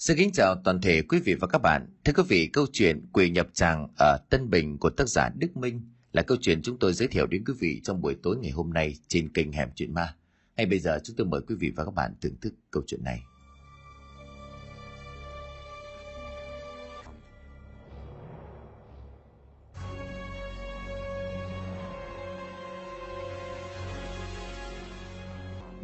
Xin kính chào toàn thể quý vị và các bạn. Thưa quý vị, câu chuyện Quỷ nhập tràng ở Tân Bình của tác giả Đức Minh là câu chuyện chúng tôi giới thiệu đến quý vị trong buổi tối ngày hôm nay trên kênh Hẻm Chuyện Ma. Hay bây giờ chúng tôi mời quý vị và các bạn thưởng thức câu chuyện này.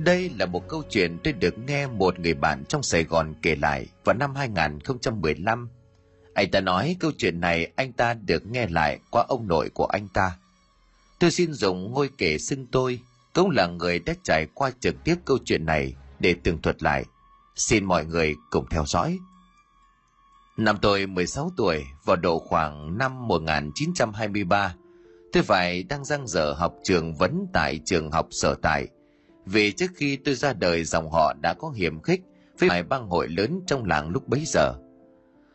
Đây là một câu chuyện tôi được nghe một người bạn trong Sài Gòn kể lại vào năm 2015. Anh ta nói câu chuyện này anh ta được nghe lại qua ông nội của anh ta. Tôi xin dùng ngôi kể xưng tôi, cũng là người đã trải qua trực tiếp câu chuyện này để tường thuật lại. Xin mọi người cùng theo dõi. Năm tôi 16 tuổi, vào độ khoảng năm 1923, tôi phải đang răng dở học trường vấn tại trường học sở tại vì trước khi tôi ra đời dòng họ đã có hiểm khích với vài bang hội lớn trong làng lúc bấy giờ.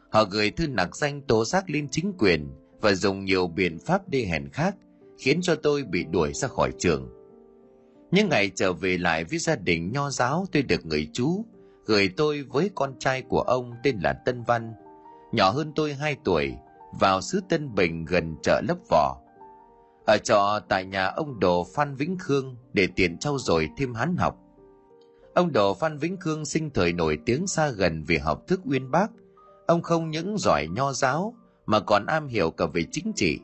Họ gửi thư nặc danh tố giác lên chính quyền và dùng nhiều biện pháp đê hèn khác khiến cho tôi bị đuổi ra khỏi trường. Những ngày trở về lại với gia đình nho giáo tôi được người chú gửi tôi với con trai của ông tên là Tân Văn, nhỏ hơn tôi 2 tuổi, vào xứ Tân Bình gần chợ Lấp Vò ở trọ tại nhà ông Đồ Phan Vĩnh Khương để tiện trau dồi thêm hán học. Ông Đồ Phan Vĩnh Khương sinh thời nổi tiếng xa gần vì học thức uyên bác. Ông không những giỏi nho giáo mà còn am hiểu cả về chính trị.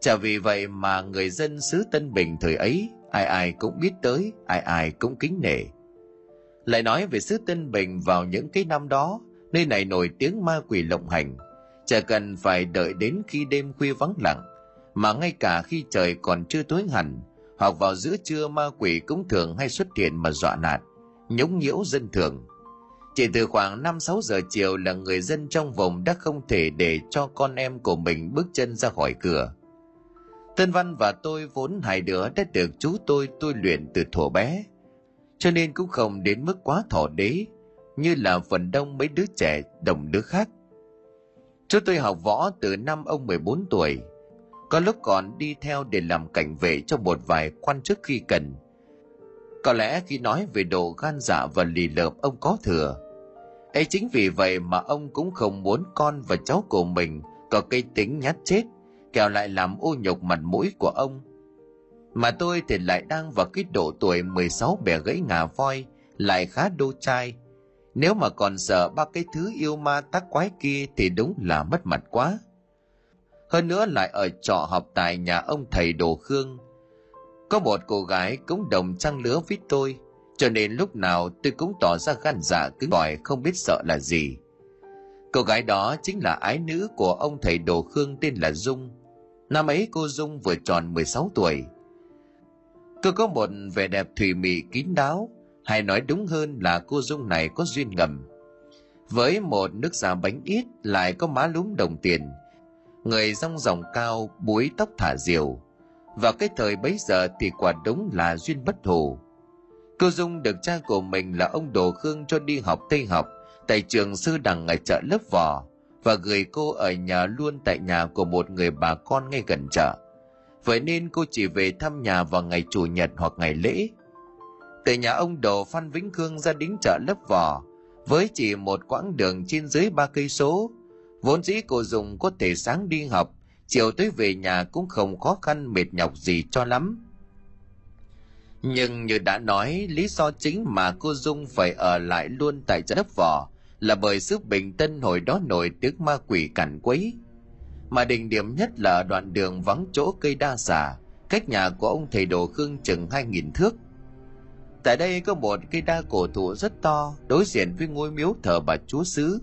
Chả vì vậy mà người dân xứ Tân Bình thời ấy ai ai cũng biết tới, ai ai cũng kính nể. Lại nói về xứ Tân Bình vào những cái năm đó, nơi này nổi tiếng ma quỷ lộng hành, chả cần phải đợi đến khi đêm khuya vắng lặng mà ngay cả khi trời còn chưa tối hẳn hoặc vào giữa trưa ma quỷ cũng thường hay xuất hiện mà dọa nạt nhúng nhiễu dân thường chỉ từ khoảng 5-6 giờ chiều là người dân trong vùng đã không thể để cho con em của mình bước chân ra khỏi cửa. Tân Văn và tôi vốn hai đứa đã được chú tôi tôi luyện từ thuở bé, cho nên cũng không đến mức quá thỏ đế như là phần đông mấy đứa trẻ đồng đứa khác. Chú tôi học võ từ năm ông 14 tuổi, có lúc còn đi theo để làm cảnh vệ cho một vài quan chức khi cần. Có lẽ khi nói về độ gan dạ và lì lợm ông có thừa. ấy chính vì vậy mà ông cũng không muốn con và cháu của mình có cây tính nhát chết, kẻo lại làm ô nhục mặt mũi của ông. Mà tôi thì lại đang vào cái độ tuổi 16 bẻ gãy ngà voi, lại khá đô trai. Nếu mà còn sợ ba cái thứ yêu ma tác quái kia thì đúng là mất mặt quá hơn nữa lại ở trọ học tại nhà ông thầy Đồ Khương. Có một cô gái cũng đồng trang lứa với tôi, cho nên lúc nào tôi cũng tỏ ra gan dạ cứng cỏi không biết sợ là gì. Cô gái đó chính là ái nữ của ông thầy Đồ Khương tên là Dung. Năm ấy cô Dung vừa tròn 16 tuổi. Cô có một vẻ đẹp thủy mị kín đáo, hay nói đúng hơn là cô Dung này có duyên ngầm. Với một nước da bánh ít lại có má lúm đồng tiền – người rong ròng cao, búi tóc thả diều. Và cái thời bấy giờ thì quả đúng là duyên bất thù cô dung được cha của mình là ông đồ khương cho đi học tây học, tại trường sư đằng ở chợ lớp vò và gửi cô ở nhà luôn tại nhà của một người bà con ngay gần chợ. Vậy nên cô chỉ về thăm nhà vào ngày chủ nhật hoặc ngày lễ. Từ nhà ông đồ phan vĩnh khương ra đến chợ lớp vò với chỉ một quãng đường trên dưới ba cây số Vốn dĩ cô dùng có thể sáng đi học, chiều tới về nhà cũng không khó khăn mệt nhọc gì cho lắm. Nhưng như đã nói, lý do chính mà cô Dung phải ở lại luôn tại trái đất vỏ là bởi xứ Bình Tân hồi đó nổi tiếng ma quỷ cản quấy. Mà đỉnh điểm nhất là đoạn đường vắng chỗ cây đa xà, cách nhà của ông thầy đồ Khương chừng hai nghìn thước. Tại đây có một cây đa cổ thụ rất to, đối diện với ngôi miếu thờ bà chúa xứ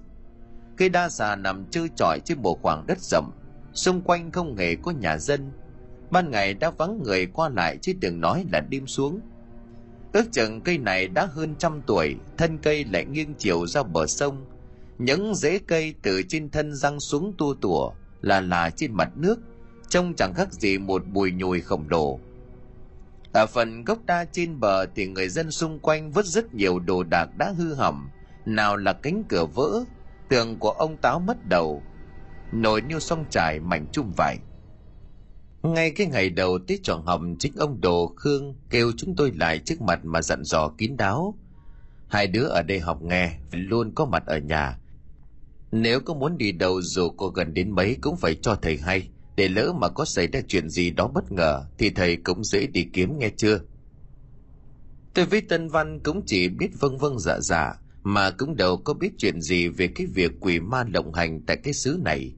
cây đa già nằm trơ trọi trên bộ khoảng đất rộng. Xung quanh không hề có nhà dân. Ban ngày đã vắng người qua lại chứ đừng nói là đêm xuống. Ước chừng cây này đã hơn trăm tuổi, thân cây lại nghiêng chiều ra bờ sông. Những rễ cây từ trên thân răng xuống tua tủa, là là trên mặt nước, trông chẳng khác gì một bùi nhùi khổng lồ. Ở phần gốc đa trên bờ thì người dân xung quanh vứt rất nhiều đồ đạc đã hư hỏng, nào là cánh cửa vỡ tượng của ông táo mất đầu nổi như song trải mảnh chung vải. Ngay cái ngày đầu tết tròn hầm chính ông đồ khương kêu chúng tôi lại trước mặt mà dặn dò kín đáo. Hai đứa ở đây học nghe phải luôn có mặt ở nhà. Nếu có muốn đi đâu dù có gần đến mấy cũng phải cho thầy hay, để lỡ mà có xảy ra chuyện gì đó bất ngờ thì thầy cũng dễ đi kiếm nghe chưa. Tôi với tân văn cũng chỉ biết vâng vâng dạ dạ mà cũng đâu có biết chuyện gì về cái việc quỷ ma lộng hành tại cái xứ này.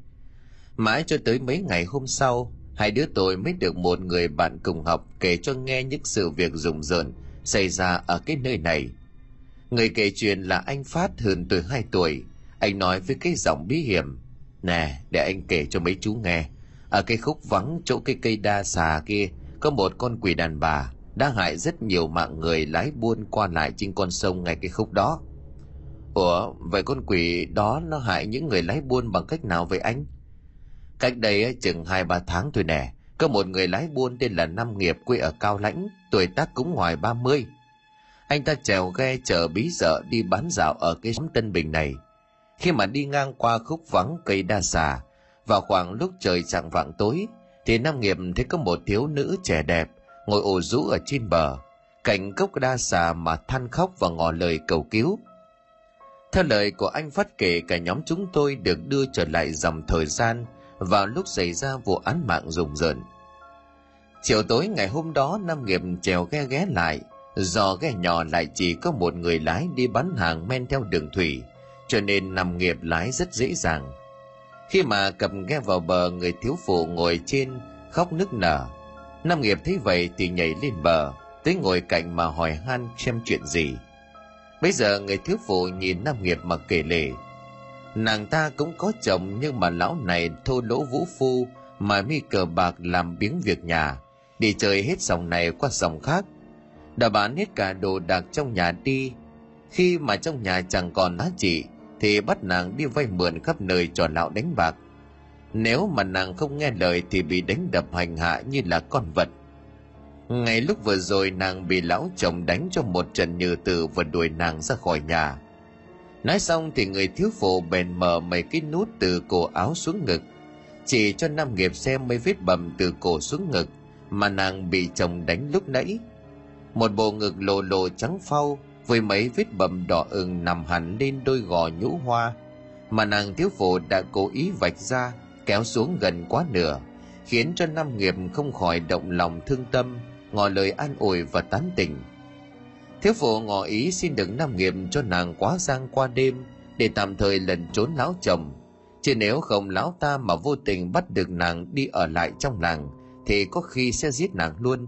Mãi cho tới mấy ngày hôm sau, hai đứa tôi mới được một người bạn cùng học kể cho nghe những sự việc rùng rợn xảy ra ở cái nơi này. Người kể chuyện là anh phát, hơn tôi hai tuổi. Anh nói với cái giọng bí hiểm, nè, để anh kể cho mấy chú nghe. Ở cái khúc vắng chỗ cái cây đa xà kia, có một con quỷ đàn bà, đã hại rất nhiều mạng người lái buôn qua lại trên con sông ngay cái khúc đó ủa vậy con quỷ đó nó hại những người lái buôn bằng cách nào vậy anh cách đây chừng hai ba tháng thôi nè có một người lái buôn tên là Nam Nghiệp quê ở Cao Lãnh, tuổi tác cũng ngoài ba mươi. Anh ta trèo ghe chở bí dợ đi bán dạo ở cái xóm Tân Bình này. Khi mà đi ngang qua khúc vắng cây đa xà, vào khoảng lúc trời chẳng vạng tối, thì Nam Nghiệp thấy có một thiếu nữ trẻ đẹp ngồi ồ rũ ở trên bờ, cạnh gốc đa xà mà than khóc và ngỏ lời cầu cứu. Theo lời của anh Phát kể cả nhóm chúng tôi được đưa trở lại dòng thời gian vào lúc xảy ra vụ án mạng rùng rợn. Chiều tối ngày hôm đó Nam Nghiệp trèo ghe ghé lại, do ghe nhỏ lại chỉ có một người lái đi bán hàng men theo đường thủy, cho nên Nam Nghiệp lái rất dễ dàng. Khi mà cầm ghe vào bờ người thiếu phụ ngồi trên khóc nức nở. Nam Nghiệp thấy vậy thì nhảy lên bờ, tới ngồi cạnh mà hỏi han xem chuyện gì. Bây giờ người thiếu phụ nhìn Nam Nghiệp mà kể lể, Nàng ta cũng có chồng nhưng mà lão này thô lỗ vũ phu mà mi cờ bạc làm biếng việc nhà, đi chơi hết dòng này qua dòng khác. Đã bán hết cả đồ đạc trong nhà đi. Khi mà trong nhà chẳng còn lá trị thì bắt nàng đi vay mượn khắp nơi cho lão đánh bạc. Nếu mà nàng không nghe lời thì bị đánh đập hành hạ như là con vật. Ngày lúc vừa rồi nàng bị lão chồng đánh cho một trận như tử và đuổi nàng ra khỏi nhà Nói xong thì người thiếu phụ bèn mở mấy cái nút từ cổ áo xuống ngực. Chỉ cho Nam Nghiệp xem mấy vết bầm từ cổ xuống ngực mà nàng bị chồng đánh lúc nãy. Một bộ ngực lộ lộ trắng phau với mấy vết bầm đỏ ửng nằm hẳn lên đôi gò nhũ hoa mà nàng thiếu phụ đã cố ý vạch ra, kéo xuống gần quá nửa, khiến cho Nam Nghiệp không khỏi động lòng thương tâm ngỏ lời an ủi và tán tỉnh. Thiếu phụ ngỏ ý xin đừng làm nghiệp cho nàng quá giang qua đêm để tạm thời lần trốn lão chồng. Chứ nếu không lão ta mà vô tình bắt được nàng đi ở lại trong làng, thì có khi sẽ giết nàng luôn.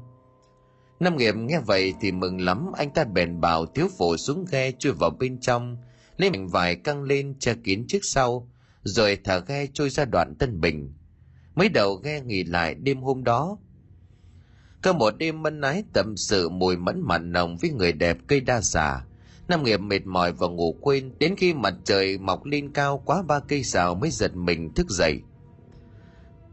Nam nghiệp nghe vậy thì mừng lắm, anh ta bèn bảo thiếu phụ xuống ghe chui vào bên trong, lấy mảnh vải căng lên che kín trước sau, rồi thả ghe trôi ra đoạn tân bình. Mới đầu ghe nghỉ lại đêm hôm đó cơ một đêm mân ái tâm sự mùi mẫn mặn nồng với người đẹp cây đa xà. Nam nghiệp mệt mỏi và ngủ quên đến khi mặt trời mọc lên cao quá ba cây xào mới giật mình thức dậy.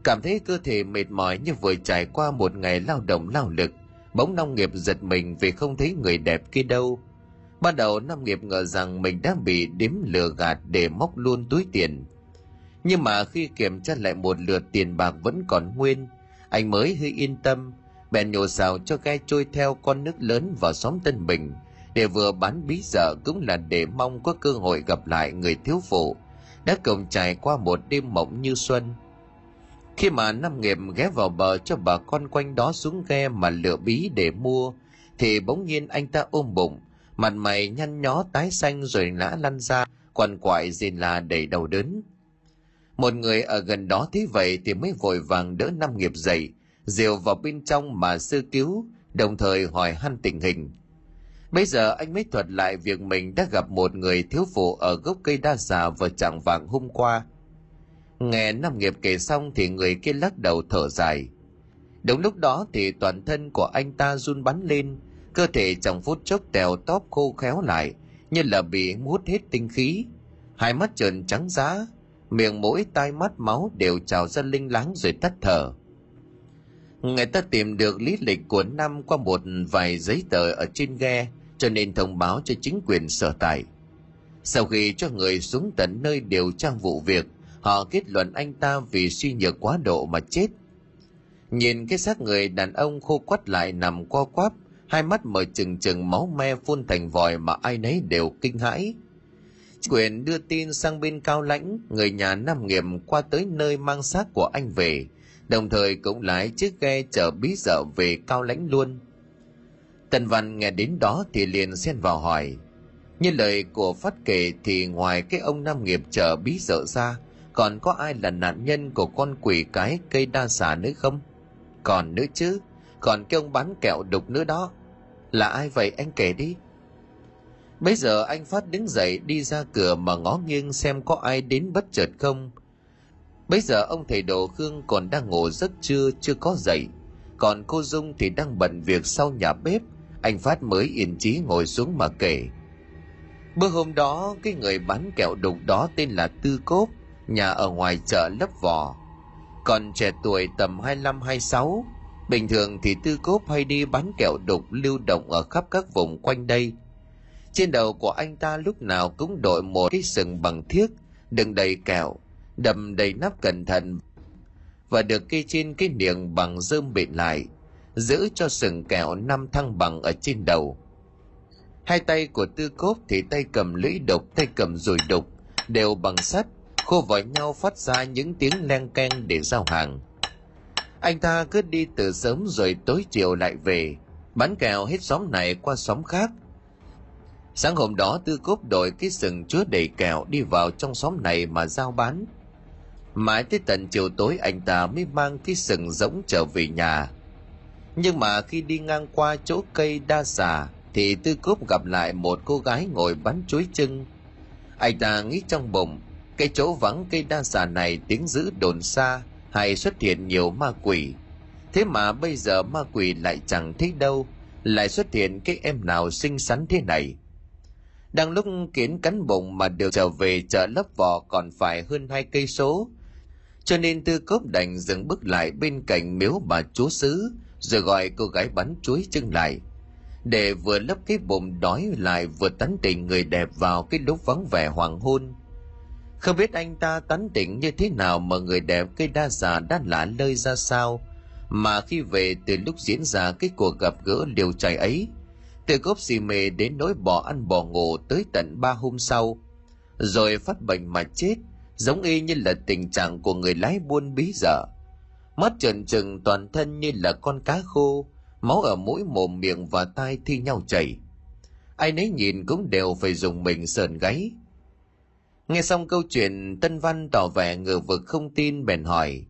Cảm thấy cơ thể mệt mỏi như vừa trải qua một ngày lao động lao lực, bỗng nông nghiệp giật mình vì không thấy người đẹp kia đâu. Ban đầu Nam nghiệp ngờ rằng mình đã bị đếm lừa gạt để móc luôn túi tiền. Nhưng mà khi kiểm tra lại một lượt tiền bạc vẫn còn nguyên, anh mới hơi yên tâm bèn nhổ xào cho ghe trôi theo con nước lớn vào xóm Tân Bình để vừa bán bí dở cũng là để mong có cơ hội gặp lại người thiếu phụ đã cùng trải qua một đêm mộng như xuân. Khi mà Nam Nghiệp ghé vào bờ cho bà con quanh đó xuống ghe mà lựa bí để mua, thì bỗng nhiên anh ta ôm bụng, mặt mày nhăn nhó tái xanh rồi ngã lăn ra, quằn quại rên là đầy đau đớn. Một người ở gần đó thấy vậy thì mới vội vàng đỡ Nam Nghiệp dậy, diều vào bên trong mà sơ cứu, đồng thời hỏi han tình hình. Bây giờ anh mới thuật lại việc mình đã gặp một người thiếu phụ ở gốc cây đa xà vào trạng vàng hôm qua. Nghe nam nghiệp kể xong thì người kia lắc đầu thở dài. Đúng lúc đó thì toàn thân của anh ta run bắn lên, cơ thể trong phút chốc tèo tóp khô khéo lại, như là bị hút hết tinh khí. Hai mắt trợn trắng giá, miệng mũi tai mắt máu đều trào ra linh láng rồi tắt thở. Người ta tìm được lý lịch của Nam qua một vài giấy tờ ở trên ghe, cho nên thông báo cho chính quyền sở tại. Sau khi cho người xuống tận nơi điều tra vụ việc, họ kết luận anh ta vì suy nhược quá độ mà chết. Nhìn cái xác người đàn ông khô quắt lại nằm co quắp, hai mắt mở trừng trừng máu me phun thành vòi mà ai nấy đều kinh hãi. quyền đưa tin sang bên cao lãnh người nhà nam Nghiệm qua tới nơi mang xác của anh về đồng thời cũng lái chiếc ghe chở bí dở về cao lãnh luôn. Tần văn nghe đến đó thì liền xen vào hỏi. Như lời của phát kể thì ngoài cái ông nam nghiệp chở bí dở ra, còn có ai là nạn nhân của con quỷ cái cây đa xà nữa không? Còn nữa chứ, còn cái ông bán kẹo đục nữa đó. Là ai vậy anh kể đi. Bây giờ anh Phát đứng dậy đi ra cửa mà ngó nghiêng xem có ai đến bất chợt không. Bây giờ ông thầy đồ Khương còn đang ngủ giấc trưa chưa có dậy. Còn cô Dung thì đang bận việc sau nhà bếp. Anh Phát mới yên trí ngồi xuống mà kể. Bữa hôm đó cái người bán kẹo đục đó tên là Tư Cốp, nhà ở ngoài chợ lấp vò. Còn trẻ tuổi tầm 25-26, bình thường thì Tư Cốp hay đi bán kẹo đục lưu động ở khắp các vùng quanh đây – trên đầu của anh ta lúc nào cũng đội một cái sừng bằng thiếc, đựng đầy kẹo, đầm đầy nắp cẩn thận và được kê trên cái miệng bằng rơm bịn lại, giữ cho sừng kẹo năm thăng bằng ở trên đầu. Hai tay của tư cốp thì tay cầm lưỡi đục, tay cầm rùi đục, đều bằng sắt, khô vào nhau phát ra những tiếng len keng để giao hàng. Anh ta cứ đi từ sớm rồi tối chiều lại về, bán kẹo hết xóm này qua xóm khác, Sáng hôm đó Tư Cốp đội cái sừng chứa đầy kẹo đi vào trong xóm này mà giao bán. Mãi tới tận chiều tối anh ta mới mang cái sừng giống trở về nhà. Nhưng mà khi đi ngang qua chỗ cây đa xà thì Tư Cốp gặp lại một cô gái ngồi bắn chuối chưng Anh ta nghĩ trong bụng, cái chỗ vắng cây đa xà này tiếng dữ đồn xa hay xuất hiện nhiều ma quỷ. Thế mà bây giờ ma quỷ lại chẳng thấy đâu, lại xuất hiện cái em nào xinh xắn thế này đang lúc kiến cắn bụng mà được trở về chợ lấp vò còn phải hơn hai cây số cho nên tư cốp đành dừng bước lại bên cạnh miếu bà chúa xứ, rồi gọi cô gái bắn chuối chân lại. Để vừa lấp cái bụng đói lại vừa tán tỉnh người đẹp vào cái lúc vắng vẻ hoàng hôn. Không biết anh ta tán tỉnh như thế nào mà người đẹp cây đa già đã lả lơi ra sao, mà khi về từ lúc diễn ra cái cuộc gặp gỡ liều trai ấy từ gốc xì mê đến nỗi bỏ ăn bỏ ngủ tới tận ba hôm sau, rồi phát bệnh mà chết giống y như là tình trạng của người lái buôn bí dở. Mắt trần trừng toàn thân như là con cá khô, máu ở mũi, mồm, miệng và tai thi nhau chảy. Ai nấy nhìn cũng đều phải dùng mình sờn gáy. Nghe xong câu chuyện, tân văn tỏ vẻ ngờ vực không tin, bèn hỏi,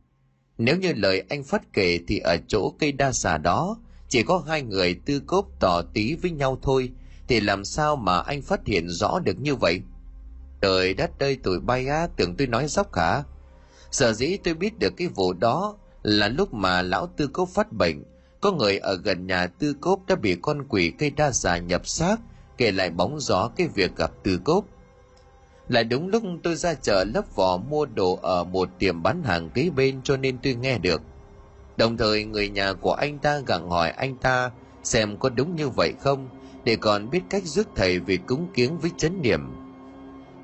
nếu như lời anh phát kể thì ở chỗ cây đa xà đó chỉ có hai người tư cốp tỏ tí với nhau thôi, thì làm sao mà anh phát hiện rõ được như vậy? Trời đất ơi, tụi bay á, tưởng tôi nói dốc hả? Sở dĩ tôi biết được cái vụ đó là lúc mà lão tư cốp phát bệnh. Có người ở gần nhà tư cốp đã bị con quỷ cây đa già nhập xác, kể lại bóng gió cái việc gặp tư cốp. Lại đúng lúc tôi ra chợ lấp vỏ mua đồ ở một tiệm bán hàng kế bên cho nên tôi nghe được. Đồng thời người nhà của anh ta gặng hỏi anh ta xem có đúng như vậy không, để còn biết cách rước thầy về cúng kiếng với chấn niệm.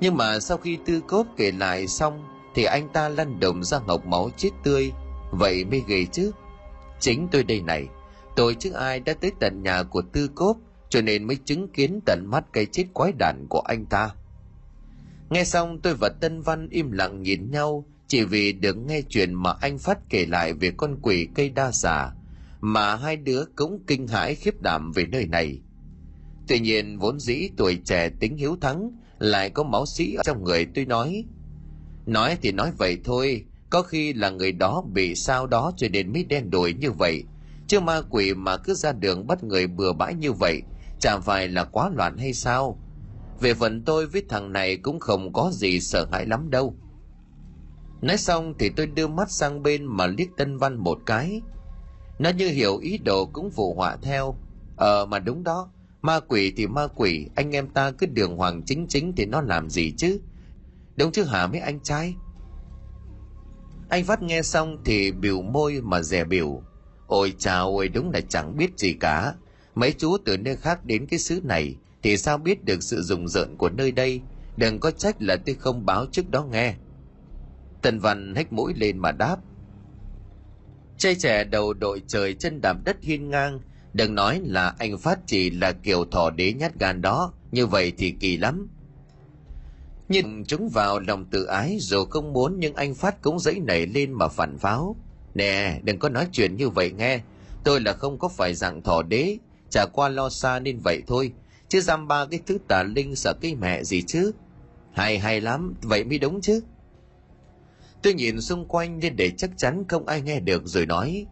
Nhưng mà sau khi tư cốp kể lại xong thì anh ta lăn đồng ra ngọc máu chết tươi. Vậy mới ghê chứ. Chính tôi đây này, tôi chứ ai đã tới tận nhà của tư cốp cho nên mới chứng kiến tận mắt cái chết quái đản của anh ta. Nghe xong tôi và Tân Văn im lặng nhìn nhau chỉ vì được nghe chuyện mà anh Phát kể lại về con quỷ cây đa giả mà hai đứa cũng kinh hãi khiếp đảm về nơi này. Tuy nhiên vốn dĩ tuổi trẻ tính hiếu thắng lại có máu sĩ ở trong người tôi nói. Nói thì nói vậy thôi, có khi là người đó bị sao đó cho nên mới đen đuổi như vậy. Chứ ma quỷ mà cứ ra đường bắt người bừa bãi như vậy, chẳng phải là quá loạn hay sao? Về phần tôi với thằng này cũng không có gì sợ hãi lắm đâu. Nói xong thì tôi đưa mắt sang bên mà liếc Tân Văn một cái. Nó như hiểu ý đồ cũng phụ họa theo. Ờ mà đúng đó, ma quỷ thì ma quỷ, anh em ta cứ đường hoàng chính chính thì nó làm gì chứ? Đúng chứ hả mấy anh trai? Anh Phát nghe xong thì biểu môi mà dè biểu. Ôi chào ôi đúng là chẳng biết gì cả. Mấy chú từ nơi khác đến cái xứ này thì sao biết được sự rùng rợn của nơi đây. Đừng có trách là tôi không báo trước đó nghe. Tần Văn hách mũi lên mà đáp. Trai trẻ đầu đội trời chân đạp đất hiên ngang, đừng nói là anh Phát chỉ là kiểu thỏ đế nhát gan đó, như vậy thì kỳ lắm. nhìn chúng vào lòng tự ái dù không muốn nhưng anh phát cũng dãy nảy lên mà phản pháo. Nè đừng có nói chuyện như vậy nghe. Tôi là không có phải dạng thỏ đế chả qua lo xa nên vậy thôi. Chứ giam ba cái thứ tà linh sợ cái mẹ gì chứ? Hay hay lắm vậy mới đúng chứ. Tôi nhìn xung quanh nên để chắc chắn không ai nghe được rồi nói.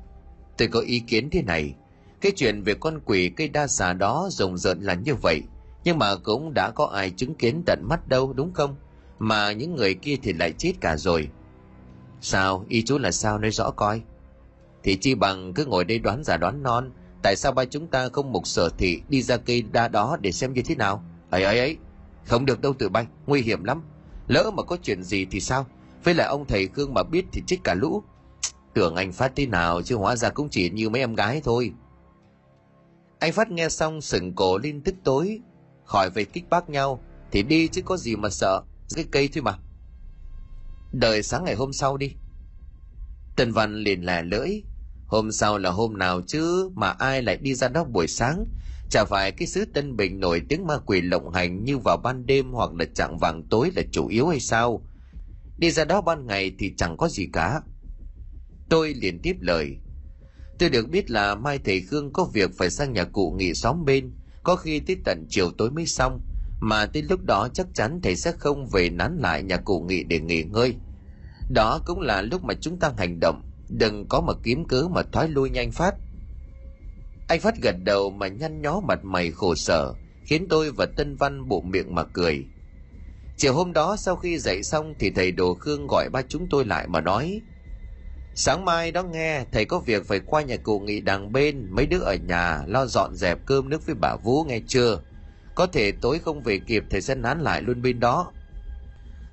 Tôi có ý kiến thế này cái chuyện về con quỷ cây đa xà đó rồng rợn là như vậy. Nhưng mà cũng đã có ai chứng kiến tận mắt đâu, đúng không? Mà những người kia thì lại chết cả rồi. Sao? Ý chú là sao nói rõ coi. Thì chi bằng cứ ngồi đây đoán giả đoán non, tại sao ba chúng ta không mục sở thị đi ra cây đa đó để xem như thế nào? Ấy ấy ấy, không được đâu tự bay, nguy hiểm lắm. Lỡ mà có chuyện gì thì sao? Với lại ông thầy khương mà biết thì chết cả lũ. Tưởng anh phát thế nào chứ hóa ra cũng chỉ như mấy em gái thôi anh phát nghe xong sừng cổ lên tức tối khỏi về kích bác nhau, thì đi chứ có gì mà sợ, cái cây thôi mà. Đợi sáng ngày hôm sau đi. Tần văn liền lẻ lưỡi, hôm sau là hôm nào chứ mà ai lại đi ra đó buổi sáng? Chả phải cái xứ tân bình nổi tiếng ma quỷ lộng hành như vào ban đêm hoặc là trạng vàng tối là chủ yếu hay sao? Đi ra đó ban ngày thì chẳng có gì cả. Tôi liền tiếp lời tôi được biết là mai thầy khương có việc phải sang nhà cụ nghỉ xóm bên. Có khi tới tận chiều tối mới xong, mà tới lúc đó chắc chắn thầy sẽ không về nán lại nhà cụ nghỉ để nghỉ ngơi. Đó cũng là lúc mà chúng ta hành động. Đừng có mà kiếm cớ mà thoái lui nhanh phát. Anh phát gật đầu mà nhăn nhó mặt mày khổ sở, khiến tôi và tân văn bụng miệng mà cười. Chiều hôm đó sau khi dậy xong thì thầy đồ khương gọi ba chúng tôi lại mà nói sáng mai đó nghe, thầy có việc phải qua nhà cụ nghị đằng bên, mấy đứa ở nhà lo dọn dẹp cơm nước với bà vũ nghe chưa? Có thể tối không về kịp thầy sẽ nán lại luôn bên đó.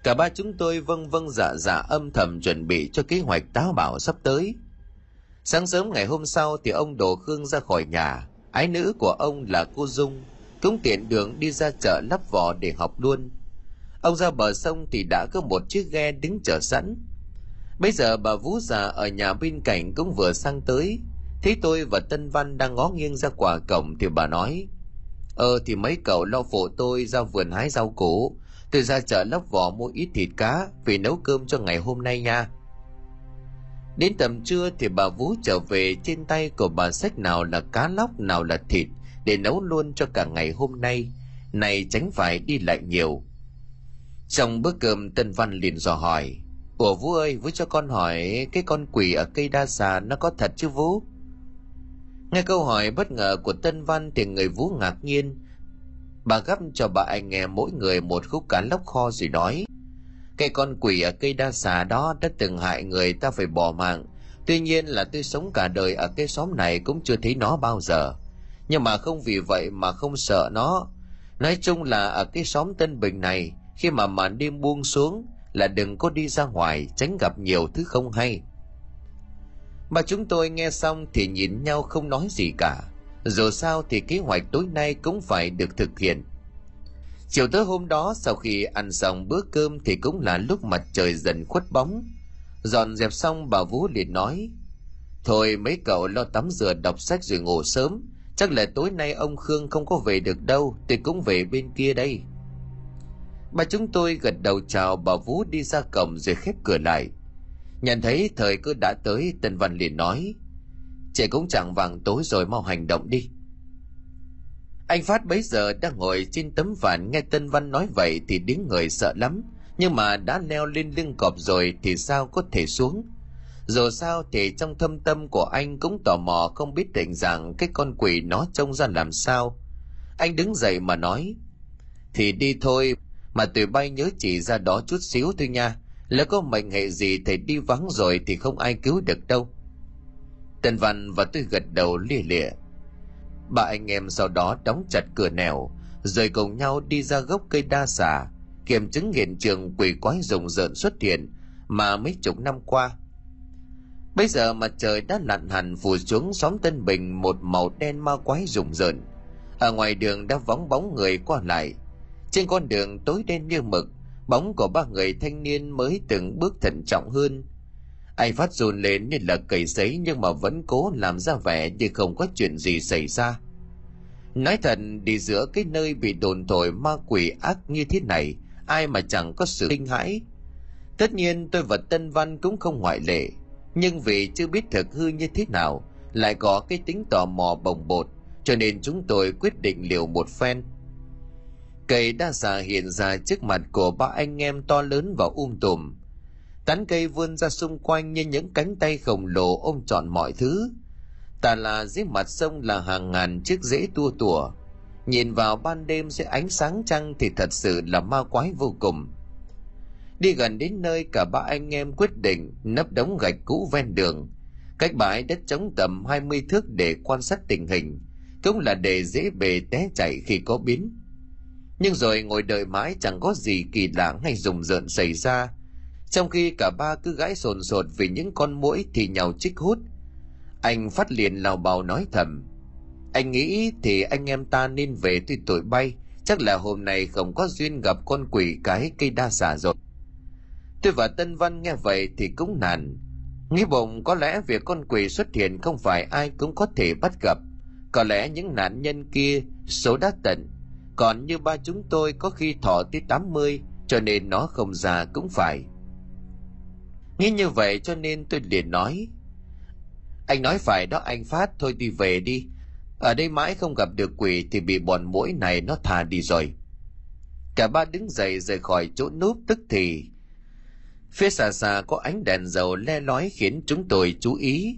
Cả ba chúng tôi vâng vâng dạ dạ âm thầm chuẩn bị cho kế hoạch táo bảo sắp tới. Sáng sớm ngày hôm sau thì ông đồ khương ra khỏi nhà. Ái nữ của ông là cô dung, cũng tiện đường đi ra chợ lắp vỏ để học luôn. Ông ra bờ sông thì đã có một chiếc ghe đứng chờ sẵn bây giờ bà vũ già ở nhà bên cạnh cũng vừa sang tới. Thấy tôi và tân văn đang ngó nghiêng ra quả cổng thì bà nói ờ thì mấy cậu lo phụ tôi ra vườn hái rau củ. Tôi ra chợ lóc vỏ mua ít thịt cá vì nấu cơm cho ngày hôm nay nha. Đến tầm trưa thì bà vũ trở về, trên tay của bà sách nào là cá lóc, nào là thịt để nấu luôn cho cả ngày hôm nay. Này tránh phải đi lại nhiều. Trong bữa cơm, tân văn liền dò hỏi ủa vũ ơi vũ cho con hỏi cái con quỷ ở cây đa xà nó có thật chứ vũ nghe câu hỏi bất ngờ của tân văn thì người vũ ngạc nhiên. Bà gắp cho bà anh nghe mỗi người một khúc cá lóc kho rồi nói, cái con quỷ ở cây đa xà đó đã từng hại người ta phải bỏ mạng. Tuy nhiên là tôi sống cả đời ở cái xóm này cũng chưa thấy nó bao giờ. Nhưng mà không vì vậy mà không sợ nó. Nói chung là ở cái xóm tân bình này, khi mà màn đêm buông xuống là đừng có đi ra ngoài, tránh gặp nhiều thứ không hay. Mà chúng tôi nghe xong thì nhìn nhau không nói gì cả. Dù sao thì kế hoạch tối nay cũng phải được thực hiện. Chiều tới hôm đó, sau khi ăn xong bữa cơm thì cũng là lúc mặt trời dần khuất bóng. Dọn dẹp xong, bà vũ liền nói, thôi mấy cậu lo tắm rửa, đọc sách rồi ngủ sớm. Chắc là tối nay ông khương không có về được đâu thì cũng về bên kia đây bà chúng tôi gật đầu chào bà vũ đi ra cổng rồi khép cửa lại. Nhận thấy thời cơ đã tới, tân văn liền nói trẻ cũng chẳng vàng tối rồi mau hành động đi. Anh phát bấy giờ đang ngồi trên tấm ván, nghe tân văn nói vậy thì đứng người sợ lắm, nhưng mà đã leo lên lưng cọp rồi thì sao có thể xuống? Dù sao thì trong thâm tâm của anh cũng tò mò không biết định rằng cái con quỷ nó trông ra làm sao. Anh đứng dậy mà nói, thì đi thôi mà tụi bay nhớ chỉ ra đó chút xíu thôi nha lỡ có mệnh hệ gì thầy đi vắng rồi thì không ai cứu được đâu Tần Văn và tôi gật đầu lia lịa. Ba anh em sau đó đóng chặt cửa nẻo, rồi cùng nhau đi ra gốc cây đa xà, kiểm chứng hiện trường quỷ quái rùng rợn xuất hiện mà mấy chục năm qua. Bây giờ mặt trời đã lặn hẳn phủ xuống xóm Tân Bình một màu đen ma quái rùng rợn. Ở ngoài đường đã vắng bóng người qua lại. Trên con đường tối đen như mực, bóng của ba người thanh niên mới từng bước thận trọng hơn – anh phát run lên như là cầy giấy nhưng mà vẫn cố làm ra vẻ như không có chuyện gì xảy ra. Nói thật đi giữa cái nơi bị đồn thổi ma quỷ ác như thế này ai mà chẳng có sự kinh hãi. Tất nhiên tôi và tân văn cũng không ngoại lệ nhưng vì chưa biết thực hư như thế nào lại có cái tính tò mò bồng bột cho nên chúng tôi quyết định liều một phen cây đa xà hiện ra trước mặt của ba anh em to lớn và um tùm. Tán cây vươn ra xung quanh như những cánh tay khổng lồ ôm trọn mọi thứ. Tà là dưới mặt sông là hàng ngàn chiếc rễ tua tủa. Nhìn vào ban đêm dưới ánh sáng trăng thì thật sự là ma quái vô cùng. Đi gần đến nơi, cả ba anh em quyết định nấp đống gạch cũ ven đường. Cách bãi đất trống tầm 20 thước để quan sát tình hình, cũng là để dễ bề té chạy khi có biến nhưng rồi ngồi đợi mãi chẳng có gì kỳ lạ hay rùng rợn xảy ra. Trong khi cả ba cứ gãi sồn sột vì những con muỗi thì nhào chích hút. Anh phát liền lào bào nói thầm, anh nghĩ thì anh em ta nên về tuy tuổi bay. Chắc là hôm nay không có duyên gặp con quỷ cái cây đa xà rồi. Tôi và tân văn nghe vậy thì cũng nản. Nghĩ bụng có lẽ việc con quỷ xuất hiện không phải ai cũng có thể bắt gặp. Có lẽ những nạn nhân kia, số đã tận còn như ba chúng tôi có khi thọ tới 80 cho nên nó không già cũng phải. Nghĩ như vậy cho nên tôi liền nói, anh nói phải đó anh phát, thôi đi về đi. Ở đây mãi không gặp được quỷ thì bị bọn mũi này nó thà đi rồi. Cả ba đứng dậy rời khỏi chỗ núp tức thì, phía xa xa có ánh đèn dầu le lói khiến chúng tôi chú ý.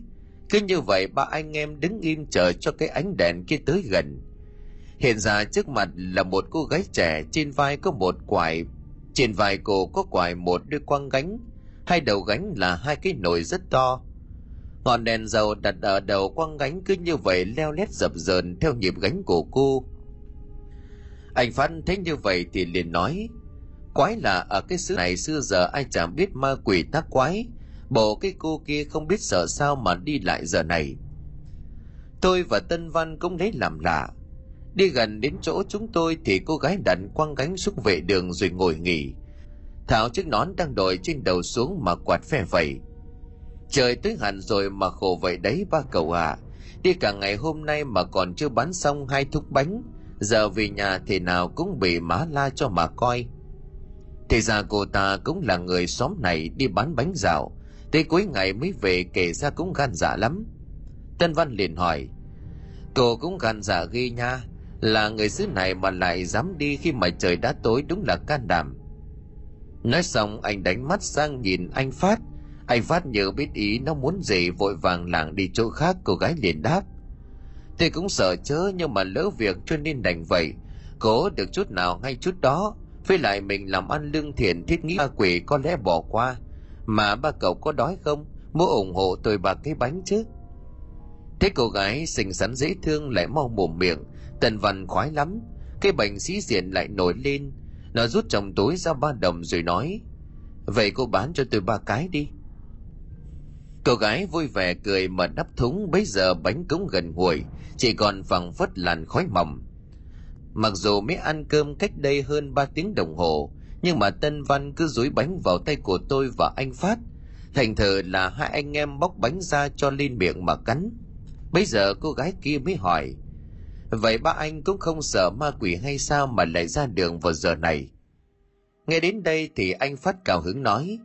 Cứ như vậy ba anh em đứng im chờ cho cái ánh đèn kia tới gần hiện ra trước mặt là một cô gái trẻ, trên vai có một quải, trên vai cô có quải một đôi quăng gánh. Hai đầu gánh là hai cái nồi rất to. Ngọn đèn dầu đặt ở đầu quăng gánh cứ như vậy leo lét dập dờn theo nhịp gánh của cô. Anh phan thấy như vậy thì liền nói, quái là ở cái xứ này xưa giờ ai chẳng biết ma quỷ tác quái. Bộ cái cô kia không biết sợ sao mà đi lại giờ này. Tôi và tân văn cũng lấy làm lạ đi gần đến chỗ chúng tôi thì cô gái đặt quăng gánh xuống vệ đường rồi ngồi nghỉ Thảo chiếc nón đang đội trên đầu xuống mà quạt phe vậy. trời tới hẳn rồi mà khổ vậy đấy ba cậu à đi cả ngày hôm nay mà còn chưa bán xong hai thúc bánh, giờ về nhà thì nào cũng bị má la cho mà coi thì ra cô ta cũng là người xóm này đi bán bánh rào. tới cuối ngày mới về kể ra cũng gan dạ lắm tân văn liền hỏi, cô cũng gan dạ ghi nha là người xứ này mà lại dám đi khi mà trời đã tối đúng là can đảm. Nói xong, anh đánh mắt sang nhìn anh phát. Anh phát nhớ biết ý nó muốn gì vội vàng lảng đi chỗ khác, cô gái liền đáp. Tôi cũng sợ chớ, nhưng mà lỡ việc cho nên đành vậy. Cố được chút nào ngay chút đó. Với lại mình làm ăn lương thiện thiết nghĩ ba quỷ có lẽ bỏ qua. Mà ba cậu có đói không? Mua ủng hộ tôi ba cái bánh chứ. Thế cô gái xinh xắn dễ thương lại mau mồm miệng tần văn khoái lắm, cái bệnh sĩ diện lại nổi lên. Nó rút trong túi ra ba đồng rồi nói, vậy cô bán cho tôi ba cái đi. Cô gái vui vẻ cười mà nắp thúng bấy giờ bánh cũng gần nguội, chỉ còn phẳng phất làn khói mỏng. Mặc dù mới ăn cơm cách đây hơn ba tiếng đồng hồ, nhưng mà tân văn cứ dúi bánh vào tay của tôi và anh phát. Thành thử là hai anh em bóc bánh ra cho lên miệng mà cắn. Bây giờ cô gái kia mới hỏi vậy ba anh cũng không sợ ma quỷ hay sao mà lại ra đường vào giờ này? Nghe đến đây thì anh phát cao hứng nói,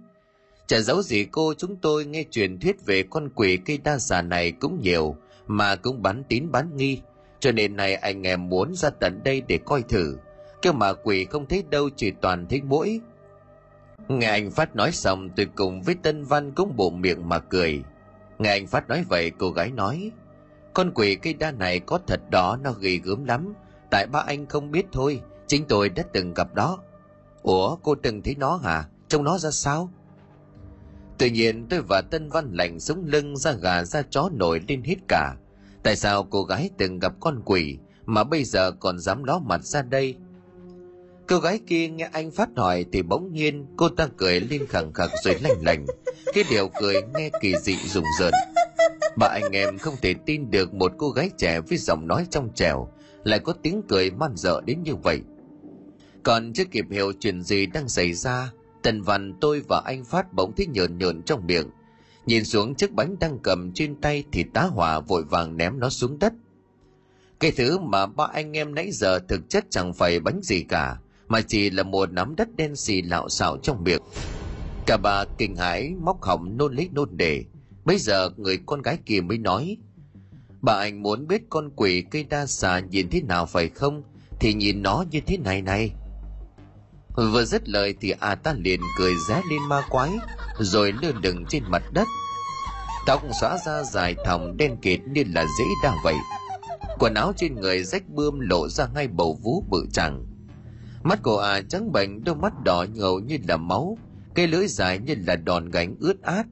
chả giấu gì cô, chúng tôi nghe truyền thuyết về con quỷ cây đa già này cũng nhiều, mà cũng bán tín bán nghi. Cho nên này anh em muốn ra tận đây để coi thử. Kêu mà quỷ không thấy đâu, chỉ toàn thấy mũi nghe anh phát nói xong, tôi cùng với tân văn cũng bộ miệng mà cười. Nghe anh phát nói vậy, cô gái nói con quỷ cây đa này có thật đó, nó ghi gớm lắm. Tại ba anh không biết thôi, chính tôi đã từng gặp đó ủa, cô từng thấy nó hả? Trông nó ra sao? Tự nhiên tôi và tân văn lạnh sống lưng ra gà ra chó nổi lên hết cả. Tại sao cô gái từng gặp con quỷ mà bây giờ còn dám ló mặt ra đây? Cô gái kia nghe anh phát hỏi thì bỗng nhiên cô ta cười lên khẳng khặc rồi lành lành cái điều cười nghe kỳ dị rùng rợn. Bà anh em không thể tin được một cô gái trẻ với giọng nói trong trẻo lại có tiếng cười man dợ đến như vậy. Còn chưa kịp hiểu chuyện gì đang xảy ra, tần văn, tôi và anh phát bỗng thấy nhợn nhợn trong miệng. Nhìn xuống chiếc bánh đang cầm trên tay thì tá hỏa vội vàng ném nó xuống đất. Cái thứ mà ba anh em nãy giờ thực chất chẳng phải bánh gì cả mà chỉ là một nắm đất đen xì lạo xạo trong miệng. Cả bà kinh hãi, móc họng, nôn lấy nôn để bây giờ người con gái kia mới nói, bà anh muốn biết con quỷ cây đa xà nhìn thế nào phải không? Thì nhìn nó như thế này này. Vừa dứt lời thì a ta liền cười ré lên ma quái, rồi lơ lửng trên mặt đất. Tóc xóa ra dài thòng đen kịt như là dễ đa vậy. Quần áo trên người rách bươm lộ ra ngay bầu vú bự chẳng mắt của à trắng bệnh đôi mắt đỏ ngầu như là máu cây lưỡi dài như là đòn gánh ướt át.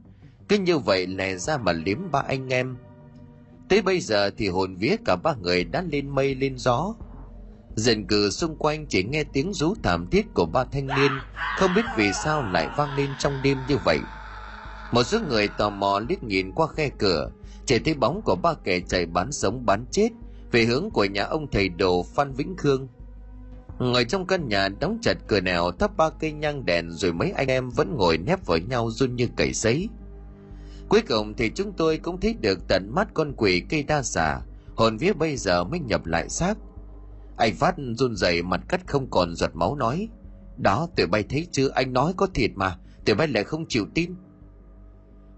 Cứ như vậy lè ra mà liếm ba anh em. Tới bây giờ thì hồn vía cả ba người đã lên mây, lên gió. Dần cử xung quanh chỉ nghe tiếng rú thảm thiết của ba thanh niên, không biết vì sao lại vang lên trong đêm như vậy. Một số người tò mò liếc nhìn qua khe cửa, chỉ thấy bóng của ba kẻ chạy bán sống bán chết, về hướng của nhà ông thầy đồ phan vĩnh khương ngồi trong căn nhà đóng chặt cửa nẻo, thắp ba cây nhang đèn rồi mấy anh em vẫn ngồi nép vào nhau run như cầy sấy. Cuối cùng thì chúng tôi cũng thấy được tận mắt con quỷ cây đa xà. Hồn vía bây giờ mới nhập lại xác. Anh phát run rẩy mặt cắt không còn giọt máu nói. Đó, tụi bay thấy chưa anh nói có thiệt mà, tụi bay lại không chịu tin.